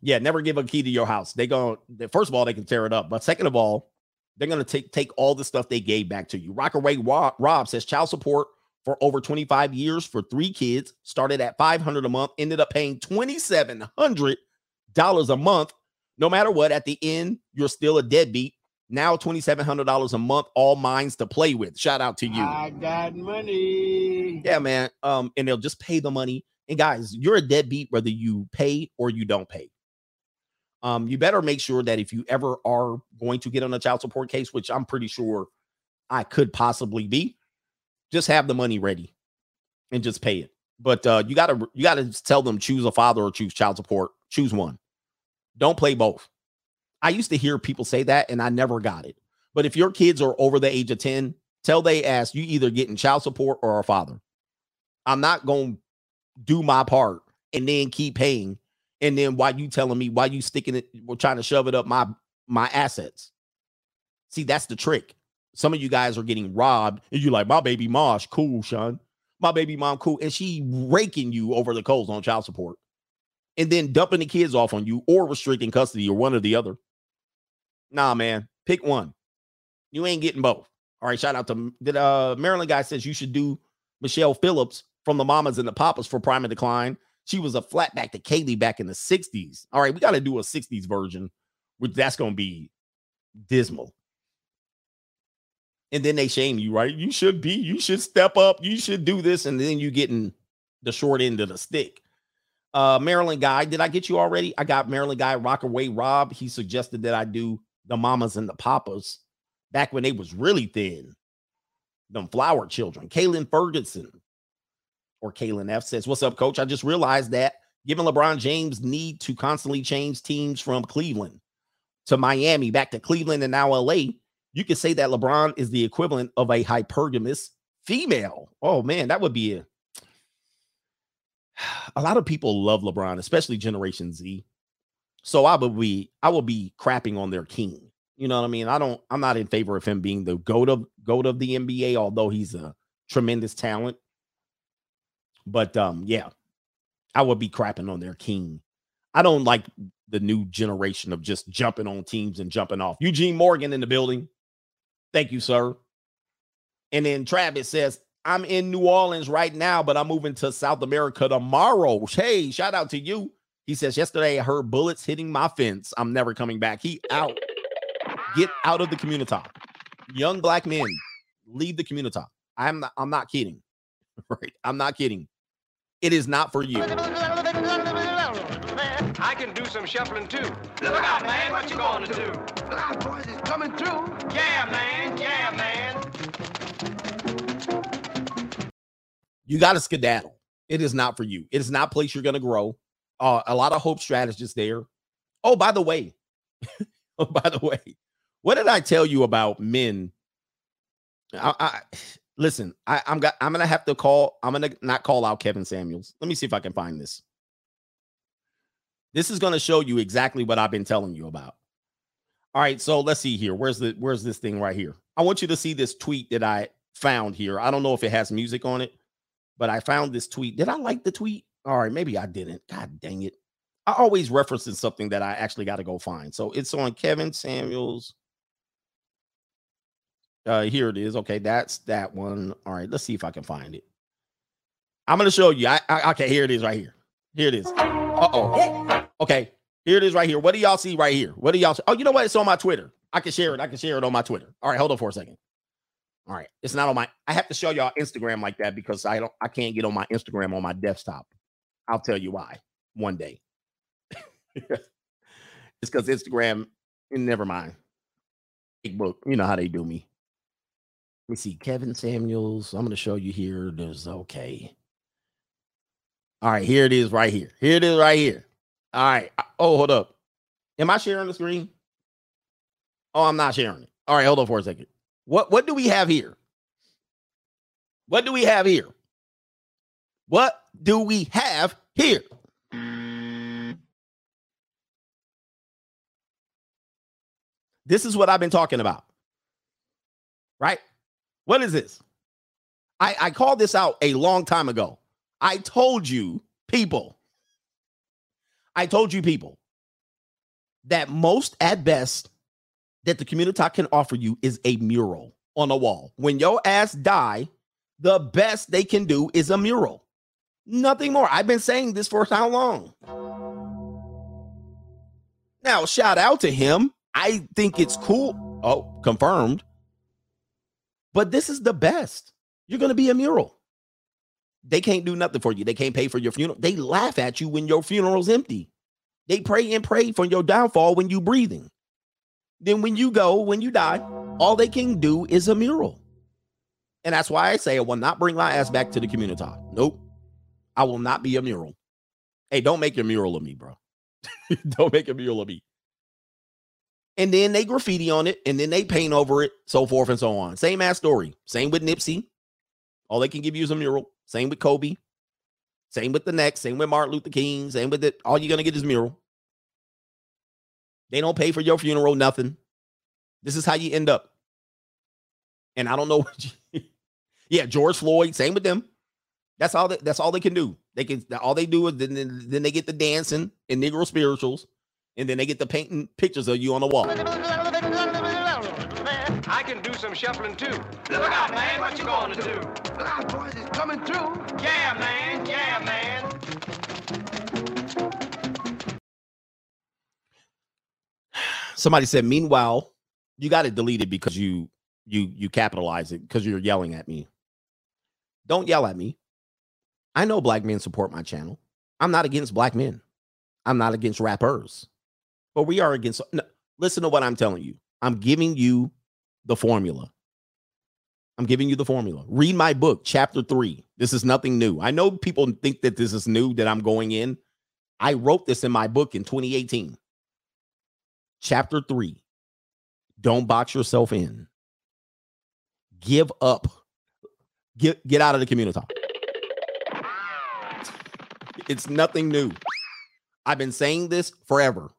Yeah, never give a key to your house. They go first of all, they can tear it up, but second of all, they're gonna take take all the stuff they gave back to you. Rockaway Rob says child support for over 25 years for three kids started at 500 a month, ended up paying 2700 dollars a month. No matter what, at the end, you're still a deadbeat. Now $2,700 a month, all minds to play with. Shout out to you. I got money. Yeah, man. Um, and they'll just pay the money. And guys, you're a deadbeat whether you pay or you don't pay. Um, you better make sure that if you ever are going to get on a child support case, which I'm pretty sure I could possibly be, just have the money ready and just pay it. But uh, you gotta you gotta tell them choose a father or choose child support. Choose one. Don't play both. I used to hear people say that, and I never got it. But if your kids are over the age of 10, tell they ask you either getting child support or a father. I'm not to do my part and then keep paying. And then why you telling me why you sticking it, we're trying to shove it up my my assets. See, that's the trick. Some of you guys are getting robbed, and you're like, my baby mosh, cool, Sean. My baby mom, cool. And she raking you over the coals on child support. And then dumping the kids off on you or restricting custody or one or the other. Nah, man, pick one. You ain't getting both. All right, shout out to did uh Maryland guy says you should do Michelle Phillips from the Mamas and the Papas for Prime and Decline. She was a flatback to Kaylee back in the 60s. All right, we got to do a 60s version, which that's gonna be dismal. And then they shame you, right? You should be, you should step up, you should do this, and then you getting the short end of the stick. Uh Maryland guy, did I get you already? I got Maryland guy Rockaway Rob. He suggested that I do the mamas and the papas back when they was really thin. Them flower children. Kaylin Ferguson or Kaylin F says, What's up, coach? I just realized that given LeBron James need to constantly change teams from Cleveland to Miami, back to Cleveland and now LA, you could say that LeBron is the equivalent of a hypergamous female. Oh man, that would be a a lot of people love LeBron, especially Generation Z. So I would be I will be crapping on their king. You know what I mean? I don't I'm not in favor of him being the goat of goat of the NBA, although he's a tremendous talent. But um, yeah, I would be crapping on their king. I don't like the new generation of just jumping on teams and jumping off. Eugene Morgan in the building. Thank you, sir. And then Travis says, I'm in New Orleans right now, but I'm moving to South America tomorrow. Hey, shout out to you. He says, Yesterday I heard bullets hitting my fence. I'm never coming back. He out. Get out of the community. Young black men, leave the community. I'm not, I'm not kidding. Right. I'm not kidding. It is not for you. I can do some shuffling too. Look out, man, what you gonna do? Look out, boys, it's coming through. Yeah, man, yeah, man. You got to skedaddle. It is not for you. It is not a place you're going to grow. Uh, a lot of hope strategists there. Oh, by the way, oh, by the way, what did I tell you about men I, I listen. I, I'm got. I'm gonna have to call. I'm gonna not call out Kevin Samuels. Let me see if I can find this. This is gonna show you exactly what I've been telling you about. All right, so let's see here. Where's the Where's this thing right here? I want you to see this tweet that I found here. I don't know if it has music on it, but I found this tweet. Did I like the tweet? All right, maybe I didn't. God dang it. I always referencing something that I actually got to go find. So it's on Kevin Samuels. Uh, here it is. Okay, that's that one. All right, let's see if I can find it. I'm gonna show you. I, I okay, here it is right here. Here it is. Uh-oh. Okay, here it is right here. What do y'all see right here? What do y'all see? Oh, you know what? It's on my Twitter. I can share it. I can share it on my Twitter. All right, hold on for a second. All right, it's not on my. I have to show y'all Instagram like that because I don't. I can't get on my Instagram on my desktop. I'll tell you why one day. it's because Instagram. And Never mind. Big book. You know how they do me. Let me see. Kevin Samuels. I'm going to show you here. There's okay. All right, here it is right here. Here it is right here. All right. Oh, hold up. Am I sharing the screen? Oh, I'm not sharing it. All right, hold on for a second. What what do we have here? What do we have here? What do we have here? This is what I've been talking about. Right? What is this? I, I called this out a long time ago. I told you, people, I told you, people, that most at best that the community can offer you is a mural on a wall. When your ass die, the best they can do is a mural. Nothing more. I've been saying this for how long? Now, shout out to him. I think it's cool. Oh, confirmed. But this is the best. You're going to be a mural. They can't do nothing for you. They can't pay for your funeral. They laugh at you when your funeral's empty. They pray and pray for your downfall when you're breathing. Then when you go, when you die, all they can do is a mural. And that's why I say I will not bring my ass back to the community. Nope. I will not be a mural. Hey, don't make a mural of me, bro. don't make a mural of me. And then they graffiti on it, and then they paint over it, so forth and so on. Same ass story. Same with Nipsey. All they can give you is a mural. Same with Kobe. Same with the next. Same with Martin Luther King. Same with it. All you're gonna get is mural. They don't pay for your funeral, nothing. This is how you end up. And I don't know you, yeah, George Floyd, same with them. That's all that that's all they can do. They can all they do is then, then they get the dancing and Negro spirituals, and then they get the painting pictures of you on the wall. I can do some shuffling too. Look out, man, what you gonna do? Look out, boys, it's coming through. Yeah, man, yeah, man. Somebody said, meanwhile, you got to delete it deleted because you you you capitalize it because you're yelling at me. Don't yell at me. I know black men support my channel. I'm not against black men. I'm not against rappers. But we are against no, listen to what I'm telling you. I'm giving you the formula. I'm giving you the formula. Read my book, chapter three. This is nothing new. I know people think that this is new that I'm going in. I wrote this in my book in 2018. Chapter three Don't box yourself in. Give up. Get, get out of the community. It's nothing new. I've been saying this forever.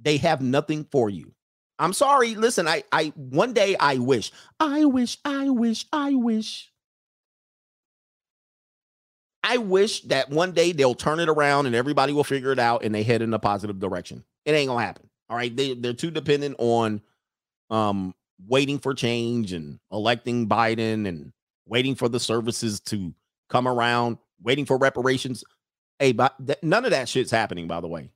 They have nothing for you. I'm sorry. Listen, I I one day I wish, I wish, I wish, I wish. I wish that one day they'll turn it around and everybody will figure it out and they head in a positive direction. It ain't gonna happen. All right. They they're too dependent on um waiting for change and electing Biden and waiting for the services to come around, waiting for reparations. Hey, but none of that shit's happening, by the way.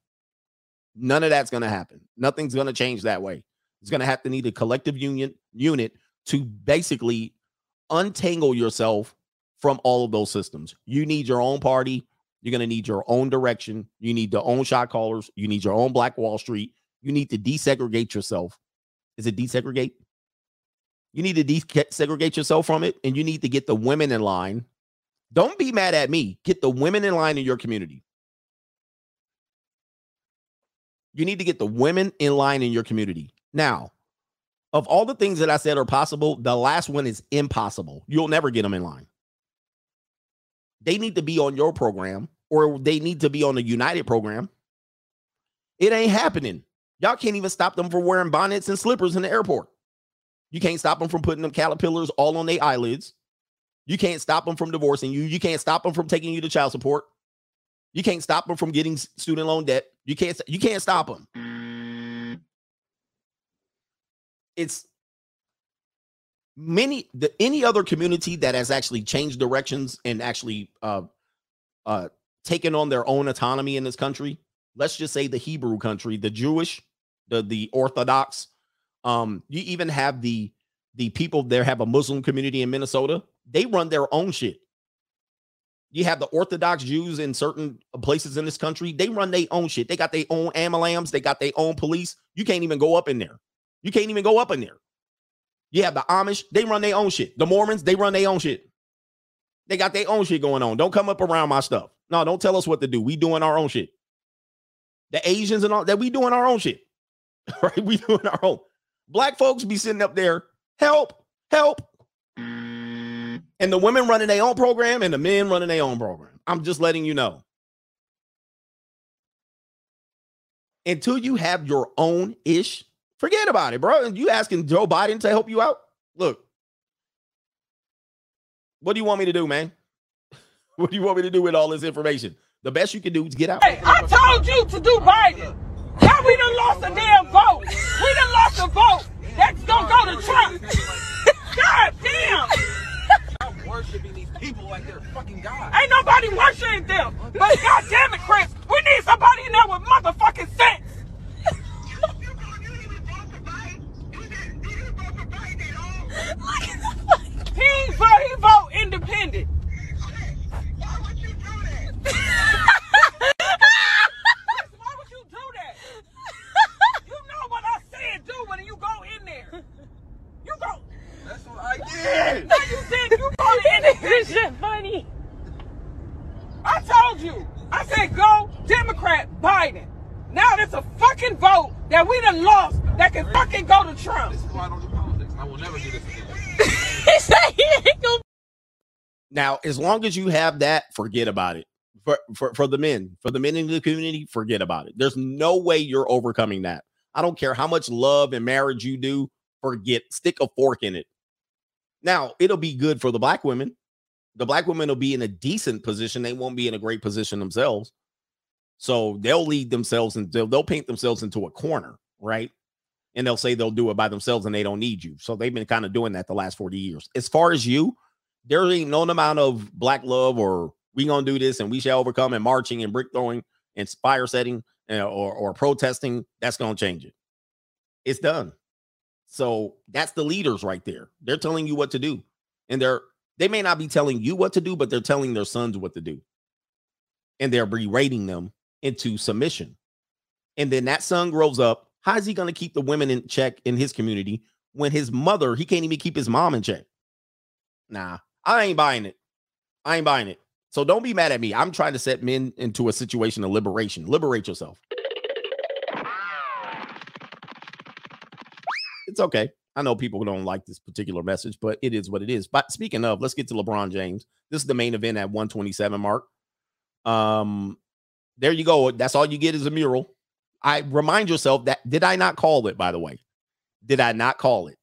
None of that's gonna happen. Nothing's gonna change that way. It's gonna have to need a collective union unit to basically untangle yourself from all of those systems. You need your own party. You're going to need your own direction. You need your own shot callers. You need your own Black Wall Street. You need to desegregate yourself. Is it desegregate? You need to desegregate yourself from it, and you need to get the women in line. Don't be mad at me. Get the women in line in your community. You need to get the women in line in your community. Now, Of all the things that I said are possible, the last one is impossible. You'll never get them in line. They need to be on your program or they need to be on the United program. It ain't happening. Y'all can't even stop them from wearing bonnets and slippers in the airport. You can't stop them from putting them caterpillars all on their eyelids. You can't stop them from divorcing you. You can't stop them from taking you to child support. You can't stop them from getting student loan debt. You can't you can't stop them. It's many the any other community that has actually changed directions and actually uh uh taken on their own autonomy in this country. Let's just say the Hebrew country, the Jewish, the the Orthodox. Um, you even have the the people there have a Muslim community in Minnesota. They run their own shit. You have the Orthodox Jews in certain places in this country. They run their own shit. They got their own amalams. They got their own police. You can't even go up in there. You can't even go up in there. You have the Amish. They run their own shit. The Mormons. They run their own shit. They got their own shit going on. Don't come up around my stuff. No, don't tell us what to do. We doing our own shit. The Asians and all that we doing our own shit. right? We doing our own. Black folks be sitting up there, help, help. And the women running their own program and the men running their own program. I'm just letting you know. Until you have your own ish, forget about it, bro. You asking Joe Biden to help you out? Look, what do you want me to do, man? What do you want me to do with all this information? The best you can do is get out. Hey, I told you to do Biden. Now we done lost a damn vote. We done lost a vote. That's gonna go to Trump. God damn. I'm worshiping these people like they're fucking God. Ain't nobody worshiping them. But God damn it, Chris, we need somebody in there with motherfucking sense. He ain't vote, he vote independent. Why would you do that? You do that? You know what I said do when you go in there. You go. That's what I did. No, you did. You go independent. This shit funny. I told you. I said go Democrat Biden. Now there's a fucking vote that we done lost that can fucking go to Trump. This is why I don't do politics. I will never do Now, as long as you have that, forget about it. For, for for the men, for the men in the community, forget about it. There's no way you're overcoming that. I don't care how much love and marriage you do, forget, stick a fork in it. Now, it'll be good for the black women. The black women will be in a decent position. They won't be in a great position themselves. So they'll lead themselves and they'll, they'll paint themselves into a corner, right? And they'll say they'll do it by themselves and they don't need you. So they've been kind of doing that the last 40 years. As far as you, there ain't no amount of black love or we gonna do this and we shall overcome and marching and brick throwing and fire setting or or protesting that's gonna change it. It's done. So that's the leaders right there. They're telling you what to do, and they're they may not be telling you what to do, but they're telling their sons what to do, and they're berating them into submission. And then that son grows up. How is he gonna keep the women in check in his community when his mother he can't even keep his mom in check? Nah, I ain't buying it. I ain't buying it. So don't be mad at me. I'm trying to set men into a situation of liberation. Liberate yourself. It's okay. I know people don't like this particular message, but it is what it is. But speaking of, let's get to LeBron James. This is the main event at 127 mark. Um, there you go. That's all you get is a mural. I remind yourself that did I not call it, by the way? Did I not call it?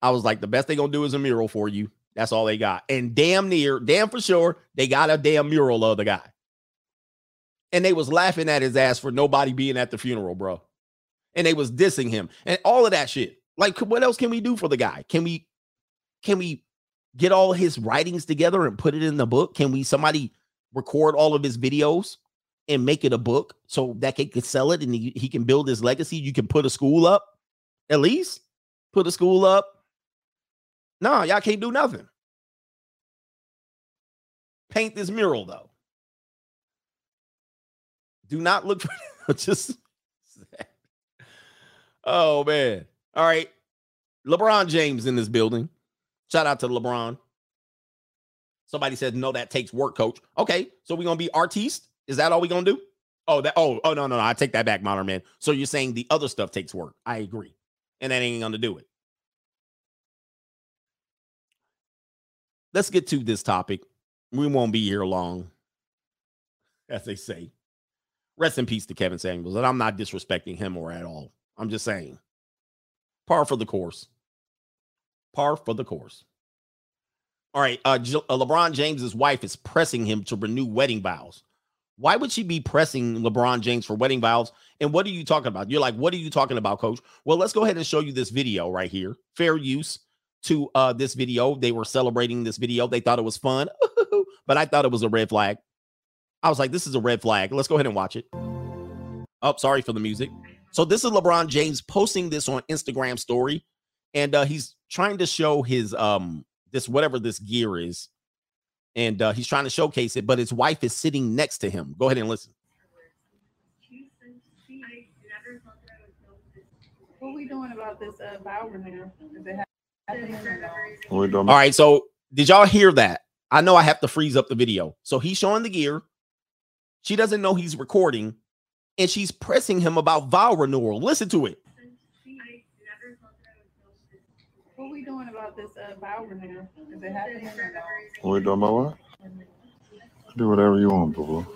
I was like, the best they gonna do is a mural for you. That's all they got. And damn near, damn for sure, they got a damn mural of the guy. And they was laughing at his ass for nobody being at the funeral, bro. And they was dissing him and all of that shit. Like, what else can we do for the guy? Can we can we get all his writings together and put it in the book? Can we somebody record all of his videos and make it a book so that he could sell it and he, he can build his legacy? You can put a school up, at least put a school up. No, y'all can't do nothing. Paint this mural though. Do not look for just. Oh man! All right, LeBron James in this building. Shout out to LeBron. Somebody said no, that takes work, coach. Okay, so we gonna be artiste? Is that all we gonna do? Oh, that. Oh, oh no, no, no. I take that back, modern man. So you're saying the other stuff takes work? I agree. and that ain't gonna do it. Let's get to this topic. We won't be here long, as they say. Rest in peace to Kevin Samuels, and I'm not disrespecting him or at all. I'm just saying, par for the course. Par for the course. All right, uh, uh, LeBron James's wife is pressing him to renew wedding vows. Why would she be pressing LeBron James for wedding vows? And what are you talking about? You're like, what are you talking about, coach? Well, let's go ahead and show you this video right here. Fair use to uh this video. They were celebrating this video. They thought it was fun, but I thought it was a red flag. I was like, this is a red flag. Let's go ahead and watch it. Oh, sorry for the music. So this is LeBron James posting this on Instagram story, and uh he's trying to show his um this whatever this gear is, and uh he's trying to showcase it, but his wife is sitting next to him. Go ahead and listen. What we doing about this uh, vow renewal? Is it happening or no? We're doing All right, so did y'all hear that? I know I have to freeze up the video. So he's showing the gear. She doesn't know he's recording, and she's pressing him about vow renewal. Listen to it. What we doing about this uh, vow renewal? Is it happening or no? We're doing my what? Do whatever you want, boo boo.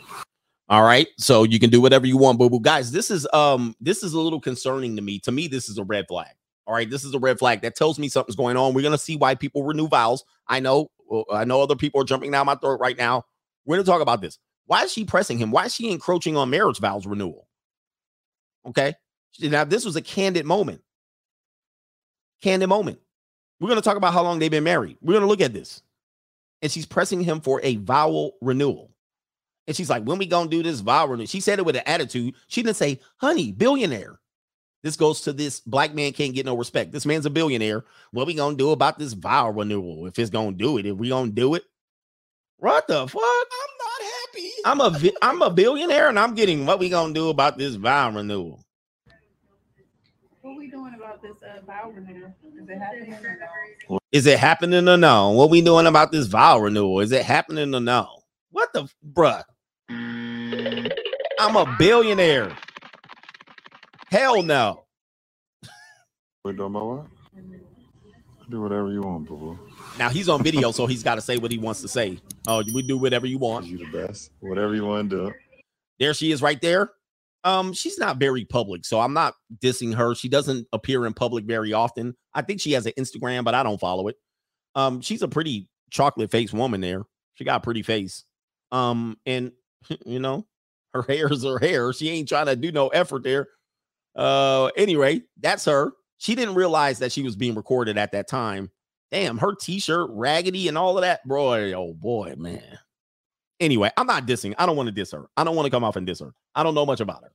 All right. So you can do whatever you want, boo boo. Guys, this is um this is a little concerning to me. To me, this is a red flag. All right, this is a red flag that tells me something's going on. We're gonna see why people renew vows. I know, I know other people are jumping down my throat right now. We're gonna talk about this. Why is she pressing him? Why is she encroaching on marriage vows renewal? Okay. Now, this was a candid moment. Candid moment. We're gonna talk about how long they've been married. We're gonna look at this. And she's pressing him for a vowel renewal. And she's like, when we gonna do this vow renewal? She said it with an attitude. She didn't say, honey, billionaire. This goes to this black man can't get no respect. This man's a billionaire. What we gonna do about this vow renewal? If it's gonna do it, if we gonna do it, what the fuck? I'm not happy. I'm a I'm a billionaire, and I'm getting what we gonna do about this vow renewal. What we doing about this uh, vow renewal? Is it happening or no? Is it happening or no? What we doing about this vow renewal? Is it happening or no? What the bruh? I'm a billionaire. Hell no. We're doing my what? Do whatever you want, boo boo. Now he's on video, so he's got to say what he wants to say. Oh, we do whatever you want. You the best. Whatever you want to do. There she is right there. Um, she's not very public, so I'm not dissing her. She doesn't appear in public very often. I think she has an Instagram, but I don't follow it. Um, she's a pretty chocolate faced woman there. She got a pretty face. Um, and you know, her hair is her hair. She ain't trying to do no effort there. Uh, anyway, that's her. She didn't realize that she was being recorded at that time. Damn, her t-shirt raggedy and all of that, bro. Oh boy, man. Anyway, I'm not dissing. I don't want to diss her. I don't want to come off and diss her. I don't know much about her.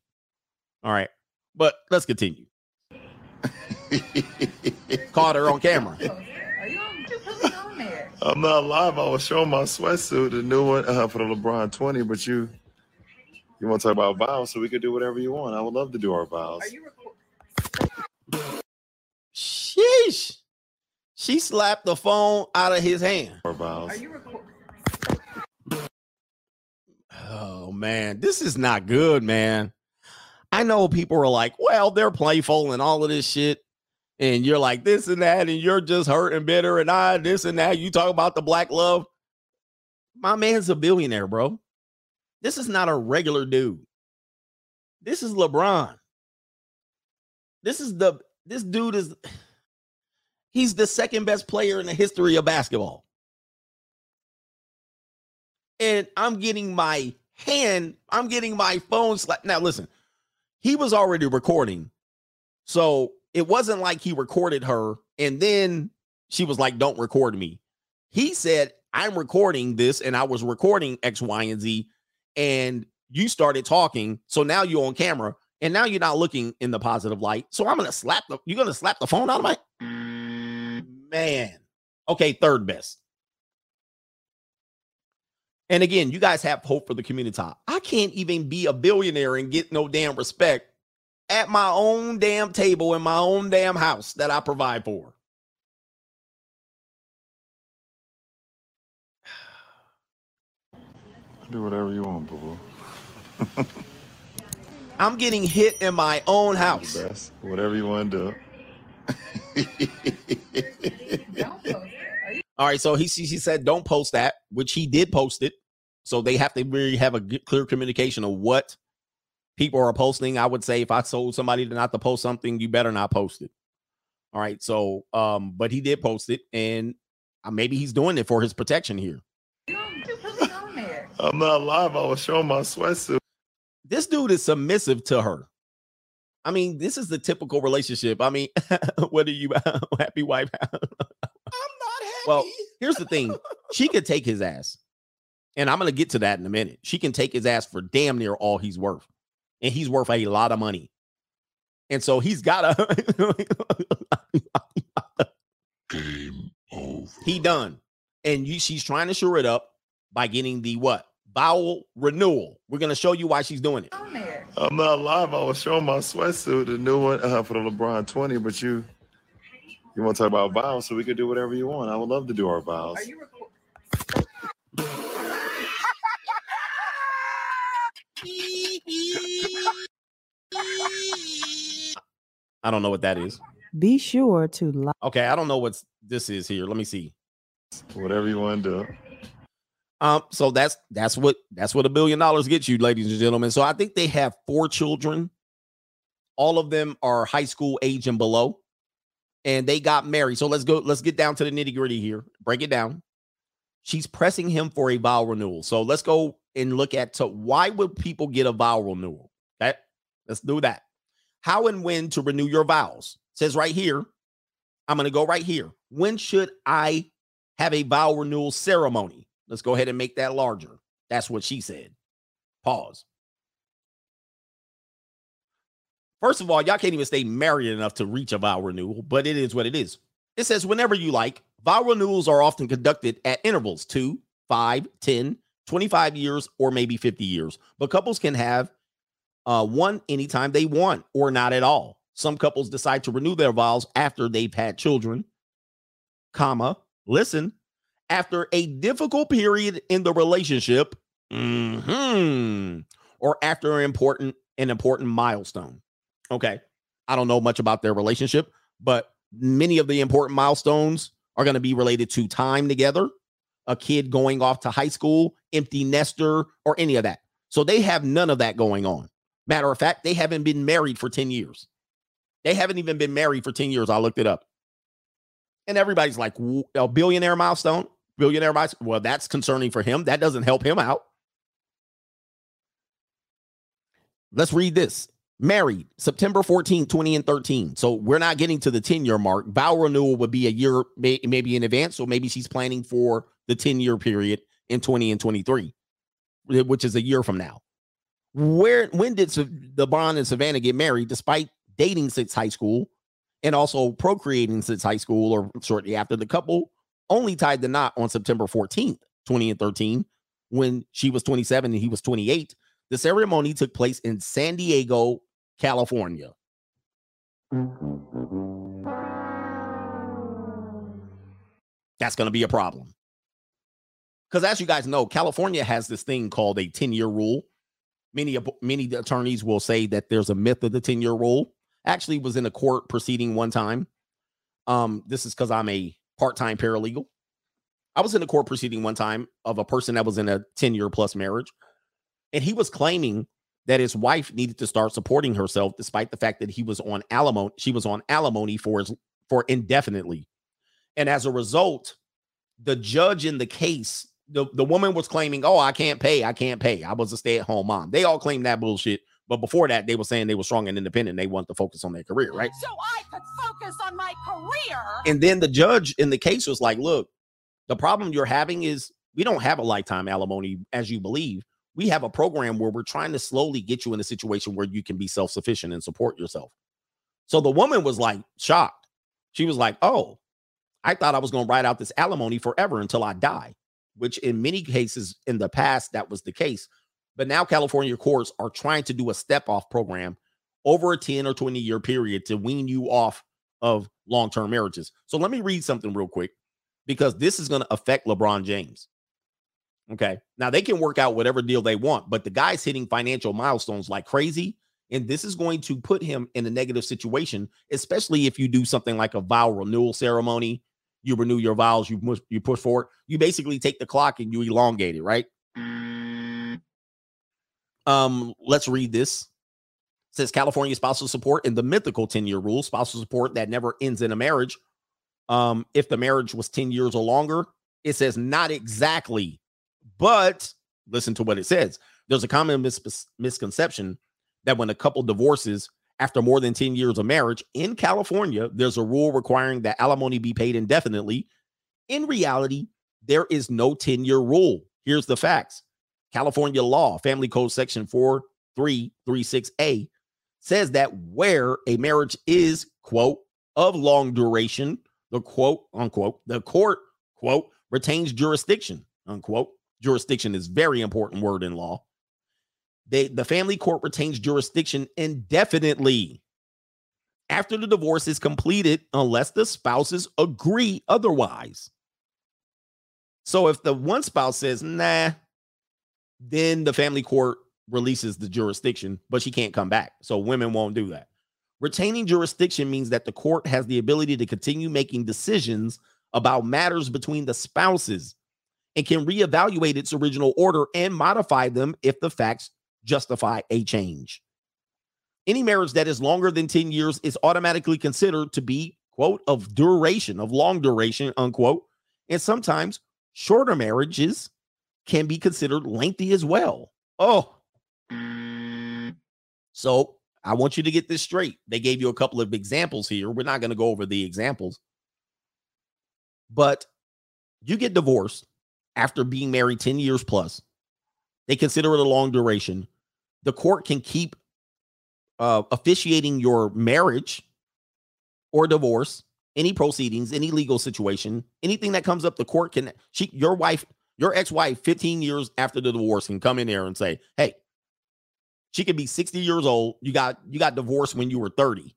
All right, but let's continue. Caught her on camera. Are you on, there? I'm not live. I was showing my sweatsuit, the new one uh, for the LeBron 20, but you you want to talk about vows, so we could do whatever you want. I would love to do our vows. Are you record? Sheesh. She slapped the phone out of his hand. Our vows. Are you record? Oh man, this is not good, man. I know people are like, well, they're playful and all of this shit. And you're like this and that, and you're just hurt and bitter, and I this and that. You talk about the black love. My man's a billionaire, bro. This is not a regular dude. This is LeBron. This is the this dude is he's the second best player in the history of basketball. And I'm getting my hand, I'm getting my phone slapped. Now listen, he was already recording. So it wasn't like he recorded her and then she was like, Don't record me. He said, I'm recording this and I was recording X, Y, and Z. And you started talking. So now you're on camera and now you're not looking in the positive light. So I'm gonna slap the you're gonna slap the phone out of my mm. man. Okay, third best. And again, you guys have hope for the community. I can't even be a billionaire and get no damn respect at my own damn table in my own damn house that I provide for. Do whatever you want, boo boo. I'm getting hit in my own house. The best. Whatever you want to do. All right, so he she she said don't post that, which he did post it. So they have to really have a g- clear communication of what people are posting. I would say if I told somebody to not to post something, you better not post it. All right, so um, but he did post it, and uh, maybe he's doing it for his protection here. I'm not live. I was showing my sweatsuit. This dude is submissive to her. I mean, this is the typical relationship. I mean, what are you happy wife? I'm not happy. Well, here's the thing. She could take his ass. And I'm going to get to that in a minute. She can take his ass for damn near all he's worth. And he's worth a lot of money. And so he's got a Game over. He done. And you she's trying to shore it up by getting the what? bowel renewal. We're going to show you why she's doing it. I'm not live. I was showing my sweatsuit, the new one uh, for the LeBron 20, but you you want to talk about vows, so we could do whatever you want. I would love to do our vows. I don't know what that is. Be sure to like. Okay, I don't know what this is here. Let me see. Whatever you want to do. Um, so that's that's what that's what a billion dollars gets you, ladies and gentlemen. So I think they have four children. All of them are high school age and below, and they got married. So let's go. Let's get down to the nitty gritty here. Break it down. She's pressing him for a vow renewal. So let's go and look at to why would people get a vow renewal? Okay, let's do that. How and when to renew your vows? says right here. I'm going to go right here. When should I have a vow renewal ceremony? Let's go ahead and make that larger. That's what she said. Pause. First of all, y'all can't even stay married enough to reach a vow renewal, but it is what it is. It says whenever you like, vow renewals are often conducted at intervals 2, 5, 10, 25 years, or maybe 50 years. But couples can have uh, one anytime they want or not at all. Some couples decide to renew their vows after they've had children, comma, listen, after a difficult period in the relationship, mhm, or after an important an important milestone. Okay. I don't know much about their relationship, but many of the important milestones are going to be related to time together, a kid going off to high school, empty nester, or any of that. So they have none of that going on. Matter of fact, they haven't been married for 10 years. They haven't even been married for 10 years. I looked it up. And everybody's like, a billionaire milestone, billionaire milestone. Well, that's concerning for him. That doesn't help him out. Let's read this. Married September 14, 20 and 13. So we're not getting to the 10 year mark. Vow renewal would be a year, may, maybe in advance. So maybe she's planning for the 10 year period in 20 and 23, eh, which is a year from now. Where when did Sav- LeBron and Savannah get married despite dating since high school and also procreating since high school or shortly after? The couple only tied the knot on September 14th, 20 and 13, when she was 27 and he was 28. The ceremony took place in San Diego, California. That's going to be a problem. Because as you guys know, California has this thing called a 10 year rule. Many many attorneys will say that there's a myth of the 10 year rule. Actually, was in a court proceeding one time. Um, this is because I'm a part time paralegal. I was in a court proceeding one time of a person that was in a 10 year plus marriage, and he was claiming that his wife needed to start supporting herself despite the fact that he was on alimony. She was on alimony for his for indefinitely, and as a result, the judge in the case, the, the woman was claiming, "Oh, I can't pay. I can't pay. I was a stay at home mom." They all claimed that bullshit. But before that, they were saying they were strong and independent. They want to focus on their career, right? So I could focus on my career. And then the judge in the case was like, look, the problem you're having is we don't have a lifetime alimony as you believe. We have a program where we're trying to slowly get you in a situation where you can be self sufficient and support yourself. So the woman was like shocked. She was like, oh, I thought I was going to ride out this alimony forever until I die, which in many cases in the past, that was the case. But now California courts are trying to do a step off program over a 10 or 20 year period to wean you off of long term marriages. So let me read something real quick because this is going to affect LeBron James. Okay. Now they can work out whatever deal they want, but the guy's hitting financial milestones like crazy. And this is going to put him in a negative situation, especially if you do something like a vow renewal ceremony. You renew your vows, you push, you push forward. You basically take the clock and you elongate it, right? Um, let's read this. It says California spousal support and the mythical 10-year rule, spousal support that never ends in a marriage. Um, if the marriage was 10 years or longer, it says not exactly, but listen to what it says. There's a common mis- misconception that when a couple divorces after more than 10 years of marriage in California, there's a rule requiring that alimony be paid indefinitely. In reality, there is no 10 year rule. Here's the facts California law, Family Code Section 4336A, says that where a marriage is, quote, of long duration, the quote, unquote, the court, quote, retains jurisdiction, unquote. Jurisdiction is very important word in law. They, the family court retains jurisdiction indefinitely after the divorce is completed, unless the spouses agree otherwise. So if the one spouse says, nah, then the family court releases the jurisdiction, but she can't come back. So women won't do that. Retaining jurisdiction means that the court has the ability to continue making decisions about matters between the spouses and can reevaluate its original order and modify them if the facts justify a change. Any marriage that is longer than 10 years is automatically considered to be, quote, of duration, of long duration, unquote. And sometimes shorter marriages can be considered lengthy as well. Oh, so I want you to get this straight. They gave you a couple of examples here. We're not going to go over the examples, but you get divorced after being married 10 years plus. They consider it a long duration. The court can keep uh, officiating your marriage or divorce, any proceedings, any legal situation, anything that comes up, the court can, she, your wife, your ex wife, 15 years after the divorce, can come in there and say, hey, she could be 60 years old. You got you got divorced when you were 30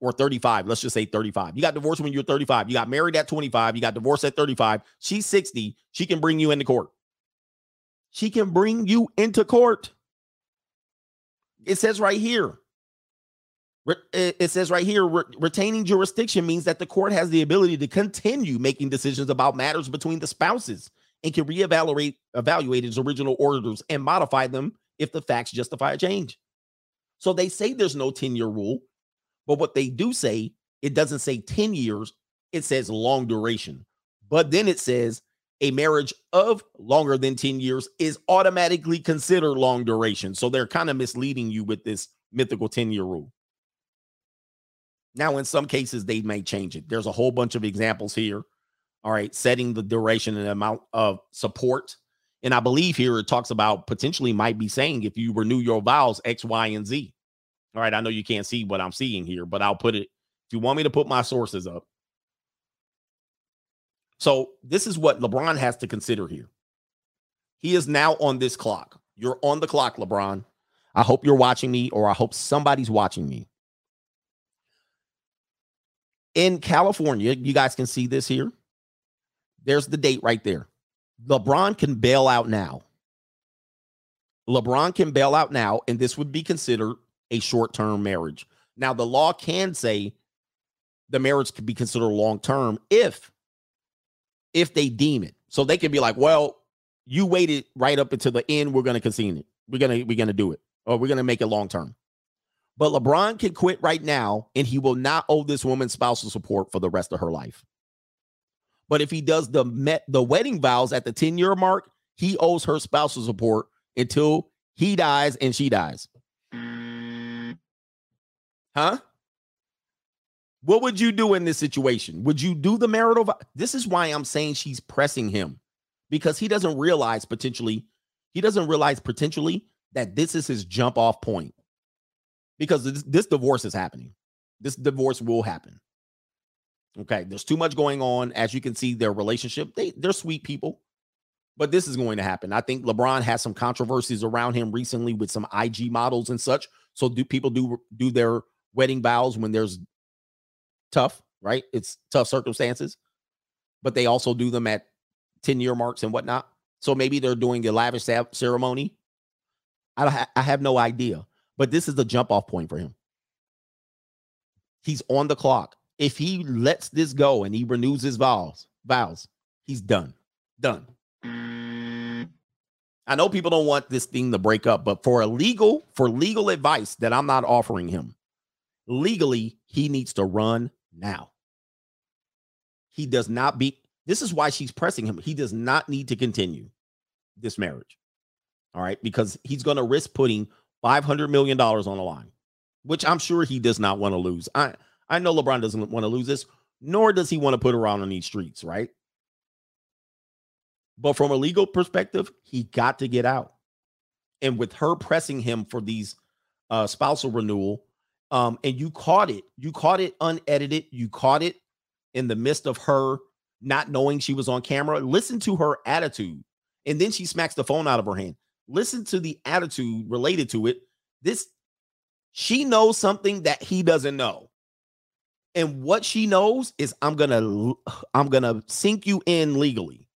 or 35. Let's just say 35. You got divorced when you were 35. You got married at 25. You got divorced at 35. She's 60. She can bring you into court. She can bring you into court. It says right here. It says right here retaining jurisdiction means that the court has the ability to continue making decisions about matters between the spouses and can reevaluate evaluate its original orders and modify them if the facts justify a change. So they say there's no 10 year rule, but what they do say, it doesn't say 10 years, it says long duration. But then it says a marriage of longer than 10 years is automatically considered long duration. So they're kind of misleading you with this mythical 10 year rule. Now, in some cases, they may change it. There's a whole bunch of examples here. All right, setting the duration and amount of support and I believe here it talks about potentially might be saying if you renew your vows X, Y, and Z. All right. I know you can't see what I'm seeing here, but I'll put it if you want me to put my sources up. So this is what LeBron has to consider here. He is now on this clock. You're on the clock, LeBron. I hope you're watching me, or I hope somebody's watching me. In California, you guys can see this here. There's the date right there. LeBron can bail out now. LeBron can bail out now, and this would be considered a short term marriage. Now, the law can say the marriage could be considered long term if if they deem it. So they can be like, well, you waited right up until the end. We're going to concede it. We're gonna we're gonna do it, or we're gonna make it long term. But LeBron can quit right now, and he will not owe this woman spousal support for the rest of her life. But if he does the met the wedding vows at the 10 year mark, he owes her spousal support until he dies and she dies. Huh? What would you do in this situation? Would you do the marital? This is why I'm saying she's pressing him because he doesn't realize potentially, he doesn't realize potentially that this is his jump off point because this, this divorce is happening. This divorce will happen. Okay, there's too much going on. As you can see, their relationship, they they're sweet people, but this is going to happen. I think LeBron has some controversies around him recently with some IG models and such. So do people do do their wedding vows when there's tough, right? It's tough circumstances, but they also do them at 10 year marks and whatnot. So maybe they're doing a lavish ceremony. I, ha- I have no idea. But this is the jump off point for him. He's on the clock. If he lets this go and he renews his vows, vows, he's done. Done. I know people don't want this thing to break up, but for a legal, for legal advice that I'm not offering him, legally, he needs to run now. He does not be. This is why she's pressing him. He does not need to continue this marriage. All right, because he's going to risk putting 500 million dollars on the line, which I'm sure he does not want to lose. I I know LeBron doesn't want to lose this, nor does he want to put around on these streets, right? But from a legal perspective, he got to get out. And with her pressing him for these uh spousal renewal, um, and you caught it, you caught it unedited, you caught it in the midst of her not knowing she was on camera. Listen to her attitude. And then she smacks the phone out of her hand. Listen to the attitude related to it. This she knows something that he doesn't know. And what she knows is I'm going to I'm going to sink you in legally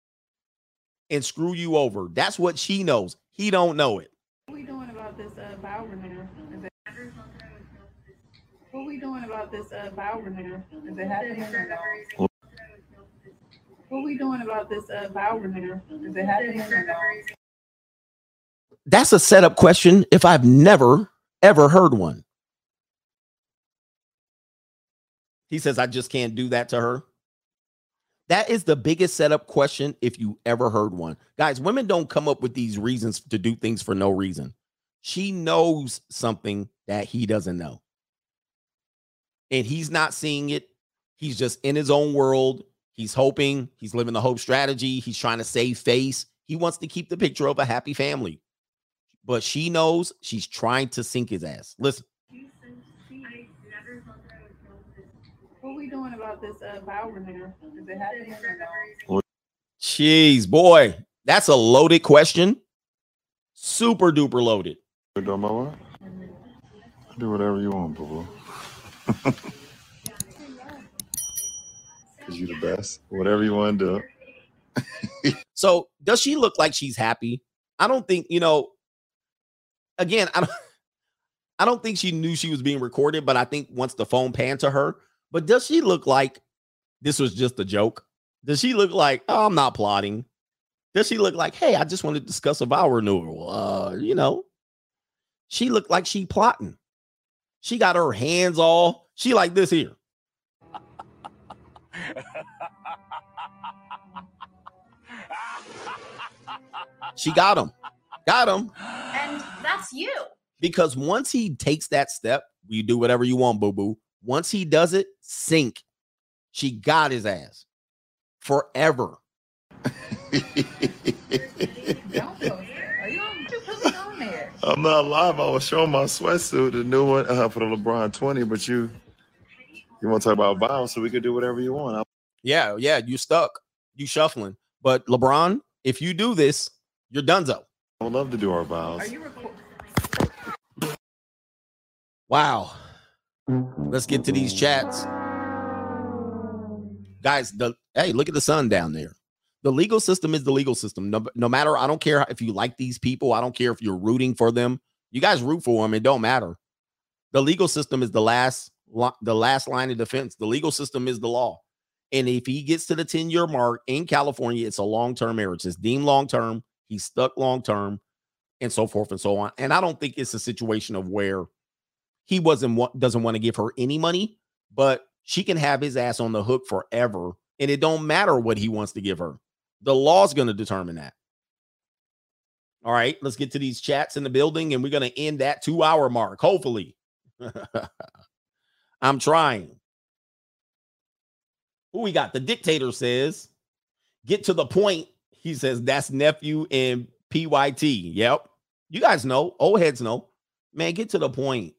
and screw you over. That's what she knows. He don't know it. What are we doing about this uh, it- What we doing about this uh, vow renewal? Is it happening? What we doing about this uh, vow renewal? Is it happening? That's a setup question if I've never ever heard one. He says I just can't do that to her. That is the biggest setup question if you ever heard one. Guys, women don't come up with these reasons to do things for no reason. She knows something that he doesn't know. And he's not seeing it. He's just in his own world. He's hoping, he's living the hope strategy. He's trying to save face. He wants to keep the picture of a happy family. But she knows she's trying to sink his ass. Listen, What are we doing about this uh, vow renewal? Is it happening or no? jeez, boy, that's a loaded question. Super duper loaded. You doing my? Do whatever you want, boo boo. Cause you the best. Whatever you want to do. So does she look like she's happy? I don't think, you know, again, I don't I don't think she knew she was being recorded, but I think once the phone panned to her, but does she look like this was just a joke? Does she look like, oh, I'm not plotting? Does she look like, hey, I just want to discuss a vow renewal? Uh, you know, she looked like she plotting. She got her hands all, she like this here. She got him. Got him. And that's you. Because once he takes that step, you do whatever you want, boo boo. Once he does it, sink. She got his ass forever. Are you on? You put it on there. I'm not live. I was showing my sweatsuit, the new one uh, for the LeBron 20, but you you want to talk about vows, so we could do whatever you want. I- Yeah, yeah, you stuck. You shuffling. But LeBron, if you do this, you're donezo. I would love to do our vows. Are you recording? Wow. Let's get to these chats. Guys, the hey, look at the sun down there. The legal system is the legal system. No, no matter, I don't care if you like these people, I don't care if you're rooting for them. You guys root for them, it don't matter. The legal system is the last the last line of defense. The legal system is the law. And if he gets to the 10 year mark in California, it's a long term marriage. It's deemed long term. He's stuck long term and so forth and so on. And I don't think it's a situation of where he wasn't doesn't want to give her any money, but she can have his ass on the hook forever. And it don't matter what he wants to give her. The law's going to determine that. All right, let's get to these chats in the building and we're going to end that two hour mark, hopefully. I'm trying. Who we got? The dictator says, get to the point. He says, that's nephew and PYT. Yep. You guys know, old heads know. Man, get to the point.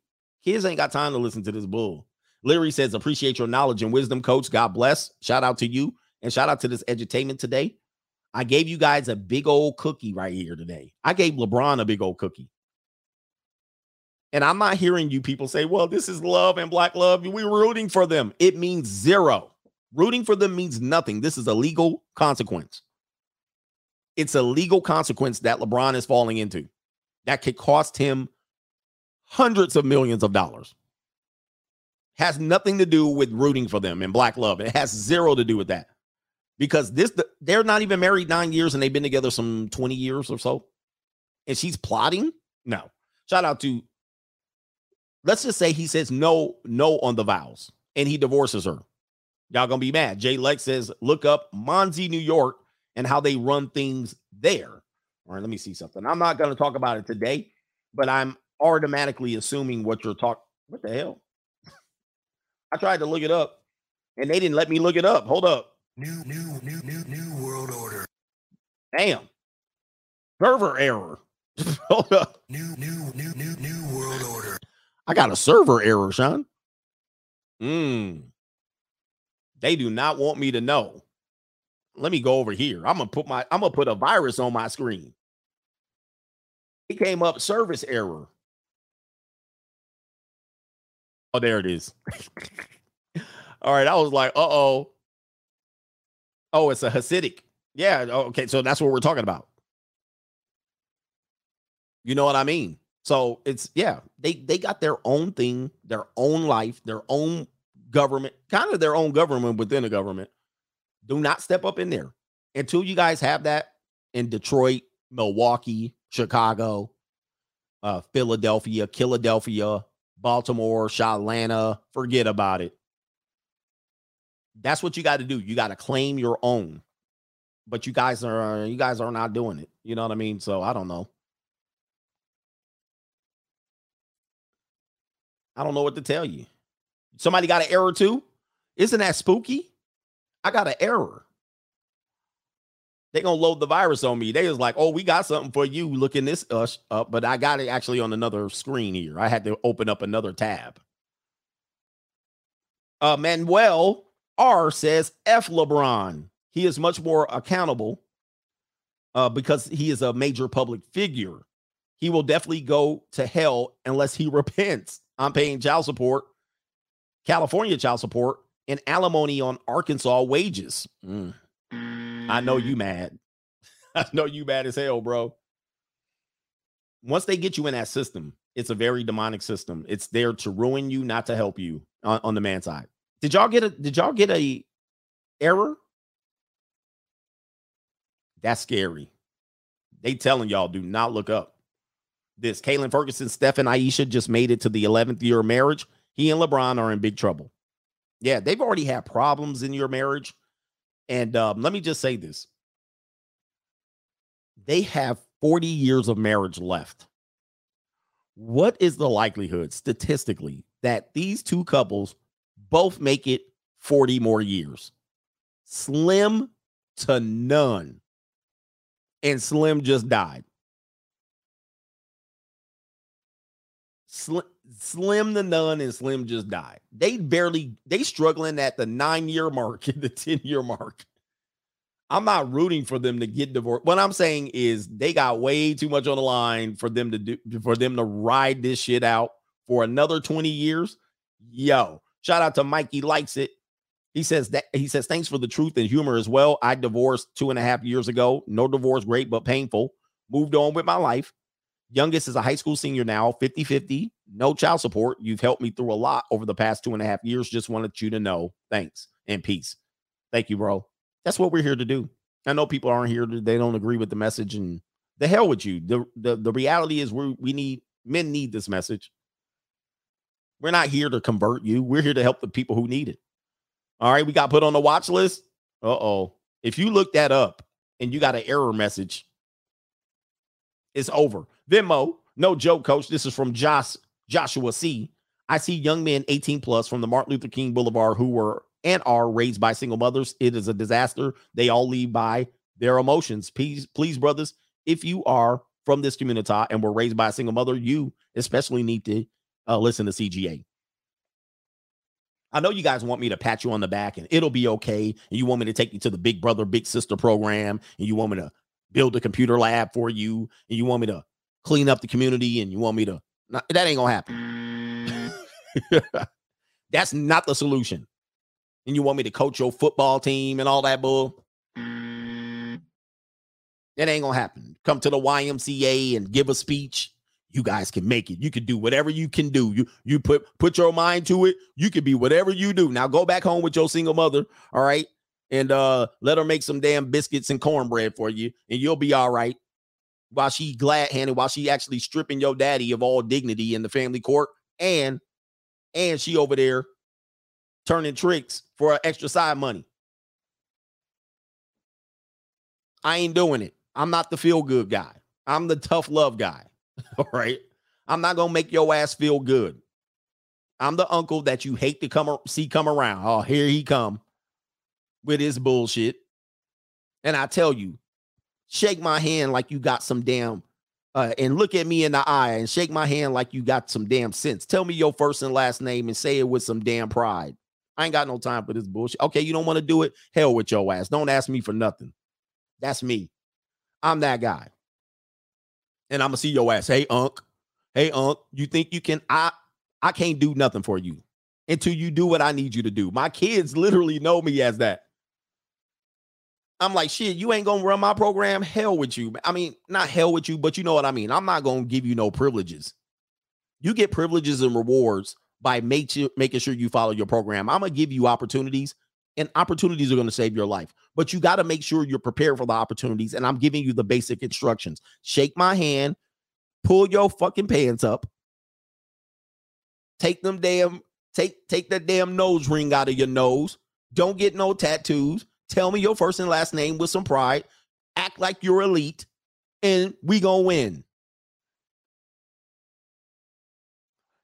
Kids ain't got time to listen to this bull. Larry says, appreciate your knowledge and wisdom, coach. God bless. Shout out to you and shout out to this edutainment today. I gave you guys a big old cookie right here today. I gave LeBron a big old cookie. And I'm not hearing you people say, well, this is love and black love. We're rooting for them. It means zero. Rooting for them means nothing. This is a legal consequence. It's a legal consequence that LeBron is falling into that could cost him hundreds of millions of dollars. Has nothing to do with rooting for them and black love. It has zero to do with that. Because this they're not even married 9 years and they've been together some 20 years or so. And she's plotting? No. Shout out to let's just say he says no no on the vows and he divorces her. Y'all gonna be mad. Jay Lex says, look up Monsey, New York, and how they run things there. All right, let me see something. I'm not gonna talk about it today, but I'm automatically assuming what you're talking. What the hell? I tried to look it up, and they didn't let me look it up. Hold up. New, new, new, new, new world order. Damn. Server error. Hold up. New, new, new, new, new world order. I got a server error, Sean. Hmm. They do not want me to know. Let me go over here. I'm gonna put my I'm gonna put a virus on my screen. It came up service error. Oh, there it is. All right, I was like, uh oh. Oh, it's a Hasidic. Yeah. Okay, so that's what we're talking about. You know what I mean? So it's yeah, they they got their own thing, their own life, their own government, kind of their own government within a government. Do not step up in there until you guys have that in Detroit, Milwaukee, Chicago, uh, Philadelphia, Philadelphia, Baltimore, Atlanta. Forget about it. That's what you got to do. You got to claim your own. But you guys are you guys are not doing it. You know what I mean? So I don't know. I don't know what to tell you. Somebody got an error too? Isn't that spooky? I got an error. They gonna load the virus on me. They was like, "Oh, we got something for you. Looking this us up," but I got it actually on another screen here. I had to open up another tab. Uh, Manuel R says F LeBron. He is much more accountable uh, because he is a major public figure. He will definitely go to hell unless he repents. I'm paying child support, California child support, and alimony on Arkansas wages. Mm. I know you mad. I know you mad as hell, bro. Once they get you in that system, it's a very demonic system. It's there to ruin you, not to help you on, on the man side. Did y'all get a did y'all get a error? That's scary. They telling y'all do not look up this. Kalen Ferguson, Steph, and Ayesha just made it to the 11th year of marriage. He and LeBron are in big trouble. Yeah, they've already had problems in your marriage. And um, let me just say this they have 40 years of marriage left. What is the likelihood statistically that these two couples both make it 40 more years? Slim to none. And Slim just died. Slim, Slim the Nun and Slim just died. They barely they struggling at the nine year mark and the 10 year mark. I'm not rooting for them to get divorced. What I'm saying is they got way too much on the line for them to do for them to ride this shit out for another 20 years. Yo, shout out to Mikey likes it. He says that he says thanks for the truth and humor as well. I divorced two and a half years ago. No divorce, great, but painful. Moved on with my life. Youngest is a high school senior now, 50 50, no child support. You've helped me through a lot over the past two and a half years. Just wanted you to know. Thanks and peace. Thank you, bro. That's what we're here to do. I know people aren't here, they don't agree with the message, and the hell with you. The, the, the reality is, we we need men need this message. We're not here to convert you, we're here to help the people who need it. All right, we got put on the watch list. Uh oh. If you look that up and you got an error message, it's over. Venmo, no joke, coach. This is from Josh Joshua C. I see young men 18 plus from the Martin Luther King Boulevard who were and are raised by single mothers. It is a disaster. They all lead by their emotions. Please, please, brothers, if you are from this community and were raised by a single mother, you especially need to uh, listen to CGA. I know you guys want me to pat you on the back and it'll be okay. And you want me to take you to the big brother, big sister program. And you want me to build a computer lab for you. And you want me to clean up the community and you want me to not, that ain't gonna happen. That's not the solution. And you want me to coach your football team and all that bull. That ain't gonna happen. Come to the YMCA and give a speech. You guys can make it. You can do whatever you can do. You you put put your mind to it. You can be whatever you do. Now go back home with your single mother, all right? And uh let her make some damn biscuits and cornbread for you, and you'll be all right. While she glad handed, while she actually stripping your daddy of all dignity in the family court, and and she over there turning tricks for extra side money. I ain't doing it. I'm not the feel good guy. I'm the tough love guy. All right. I'm not gonna make your ass feel good. I'm the uncle that you hate to come see come around. Oh, here he come with his bullshit. And I tell you, shake my hand like you got some damn uh, and look at me in the eye and shake my hand like you got some damn sense. Tell me your first and last name and say it with some damn pride. I ain't got no time for this bullshit. Okay, you don't want to do it? Hell with your ass. Don't ask me for nothing. That's me. I'm that guy. And I'm gonna see your ass. Hey, Unc. Hey, Unc. You think you can? I I can't do nothing for you until you do what I need you to do. My kids literally know me as that. I'm like, shit, you ain't gonna run my program. Hell with you. I mean, not hell with you, but you know what I mean. I'm not gonna give you no privileges. You get privileges and rewards by make you, making sure you follow your program. I'm gonna give you opportunities, and opportunities are gonna save your life. But you got to make sure you're prepared for the opportunities. And I'm giving you the basic instructions. Shake my hand, pull your fucking pants up, take them damn, take take that damn nose ring out of your nose. Don't get no tattoos. Tell me your first and last name with some pride. Act like you're elite, and we gonna win.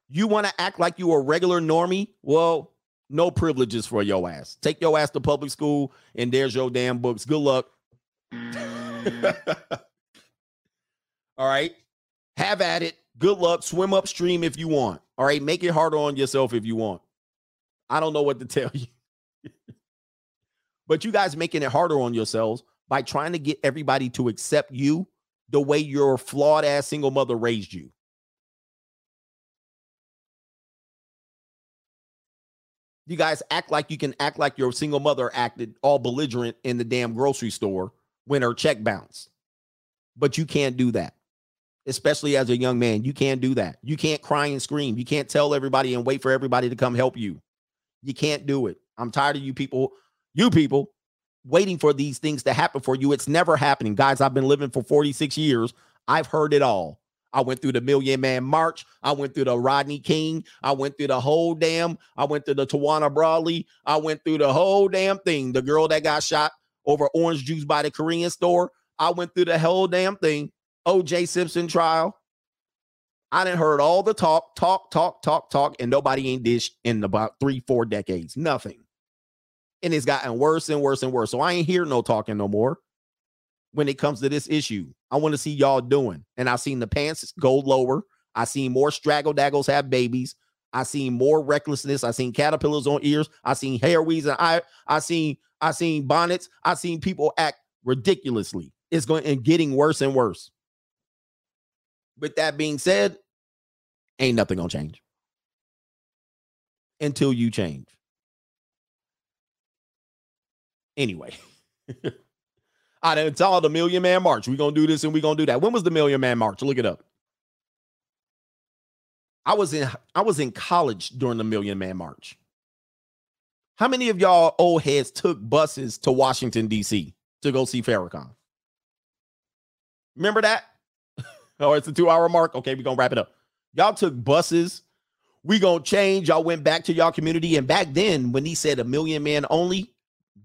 You want to act like you a regular normie? Well, no privileges for your ass. Take your ass to public school, and there's your damn books. Good luck. Mm. All right. Have at it. Good luck. Swim upstream if you want. All right. Make it harder on yourself if you want. I don't know what to tell you. but you guys making it harder on yourselves by trying to get everybody to accept you the way your flawed ass single mother raised you. You guys act like you can act like your single mother acted all belligerent in the damn grocery store when her check bounced. But you can't do that. Especially as a young man, you can't do that. You can't cry and scream. You can't tell everybody and wait for everybody to come help you. You can't do it. I'm tired of you people, you people waiting for these things to happen for you. It's never happening. Guys, I've been living for 46 years. I've heard it all. I went through the Million Man March. I went through the Rodney King. I went through the whole damn. I went through the Tawana Brawley. I went through the whole damn thing. The girl that got shot over orange juice by the Korean store. I went through the whole damn thing. OJ Simpson trial. I didn't heard all the talk, talk, talk, talk, talk, and nobody ain't dished in about three, four decades. Nothing. And it's gotten worse and worse and worse. So I ain't hear no talking no more when it comes to this issue. I want to see y'all doing. And I've seen the pants go lower. I seen more straggle daggles have babies. I seen more recklessness. I seen caterpillars on ears. I seen hair weaves and I I seen I seen bonnets. I seen people act ridiculously. It's going and getting worse and worse. With that being said, ain't nothing gonna change until you change. Anyway. I didn't tell the Million Man March. We're gonna do this and we're gonna do that. When was the Million Man March? Look it up. I was in I was in college during the Million Man March. How many of y'all old heads took buses to Washington, D.C. to go see Farrakhan? Remember that? oh, it's a two-hour mark. Okay, we're gonna wrap it up. Y'all took buses. We gonna change. Y'all went back to y'all community. And back then, when he said a million man only,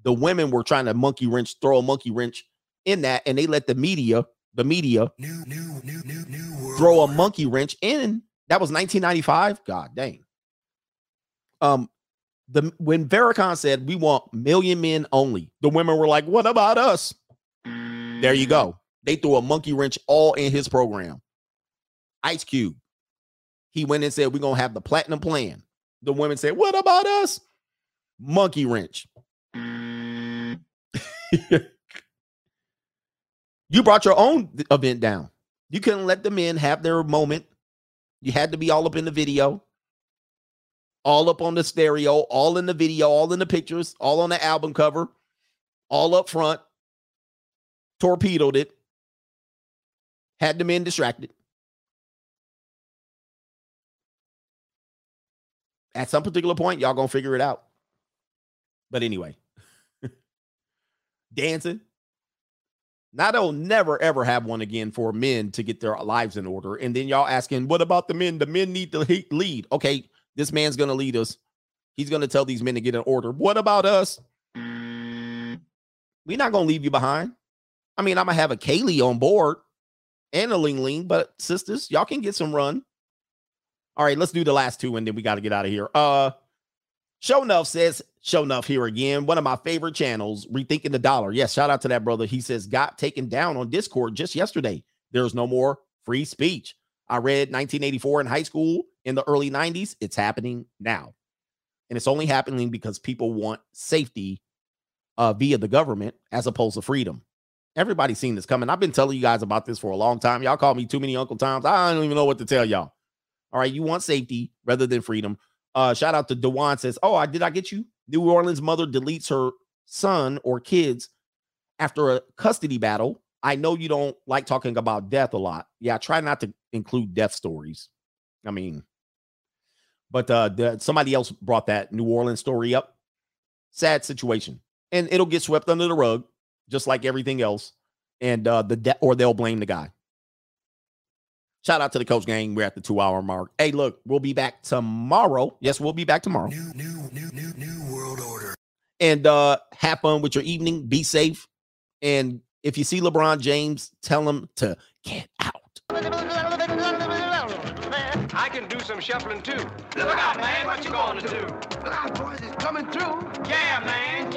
the women were trying to monkey wrench, throw a monkey wrench in that, and they let the media, the media, New, new, new, new, new world. throw a monkey wrench in. That was 1995. God dang. Um, the when Farrakhan said we want million men only, the women were like, "What about us?" There you go. They threw a monkey wrench all in his program. Ice Cube. He went and said, We're gonna have the platinum plan. The women said, What about us? Monkey wrench. You brought your own event down. You couldn't let the men have their moment. You had to be all up in the video, all up on the stereo, all in the video, all in the pictures, all on the album cover, all up front. Torpedoed it. Had the men distracted. At some particular point, y'all gonna figure it out. But anyway, dancing, not will never ever have one again for men to get their lives in order. And then y'all asking, what about the men? The men need to lead. Okay, this man's gonna lead us. He's gonna tell these men to get in order. What about us? We're not gonna leave you behind. I mean, I'm gonna have a Kaylee on board and a Ling Ling, but sisters, y'all can get some run. All right, let's do the last two and then we got to get out of here. Uh Show Enough says, Show Enough here again. One of my favorite channels, Rethinking the Dollar. Yes, shout out to that brother. He says, got taken down on Discord just yesterday. There's no more free speech. I read 1984 in high school in the early 90s. It's happening now. And it's only happening because people want safety uh, via the government as opposed to freedom. Everybody's seen this coming. I've been telling you guys about this for a long time. Y'all call me too many Uncle Toms. I don't even know what to tell y'all. All right, you want safety rather than freedom. Uh, shout out to Dewan says, "Oh, I did I get you? New Orleans mother deletes her son or kids after a custody battle. I know you don't like talking about death a lot. Yeah, I try not to include death stories. I mean, but uh, the, somebody else brought that New Orleans story up. Sad situation, and it'll get swept under the rug, just like everything else. And uh, the de- or they'll blame the guy. Shout out to the coach gang. We're at the two hour mark. Hey, look, we'll be back tomorrow. Yes, we'll be back tomorrow. New, new, new, new, new world order. And uh have fun with your evening. Be safe. And if you see LeBron James, tell him to get out. I can do some shuffling too. Look out, man, what you gonna do? Look out, boys, it's coming through. Yeah, man.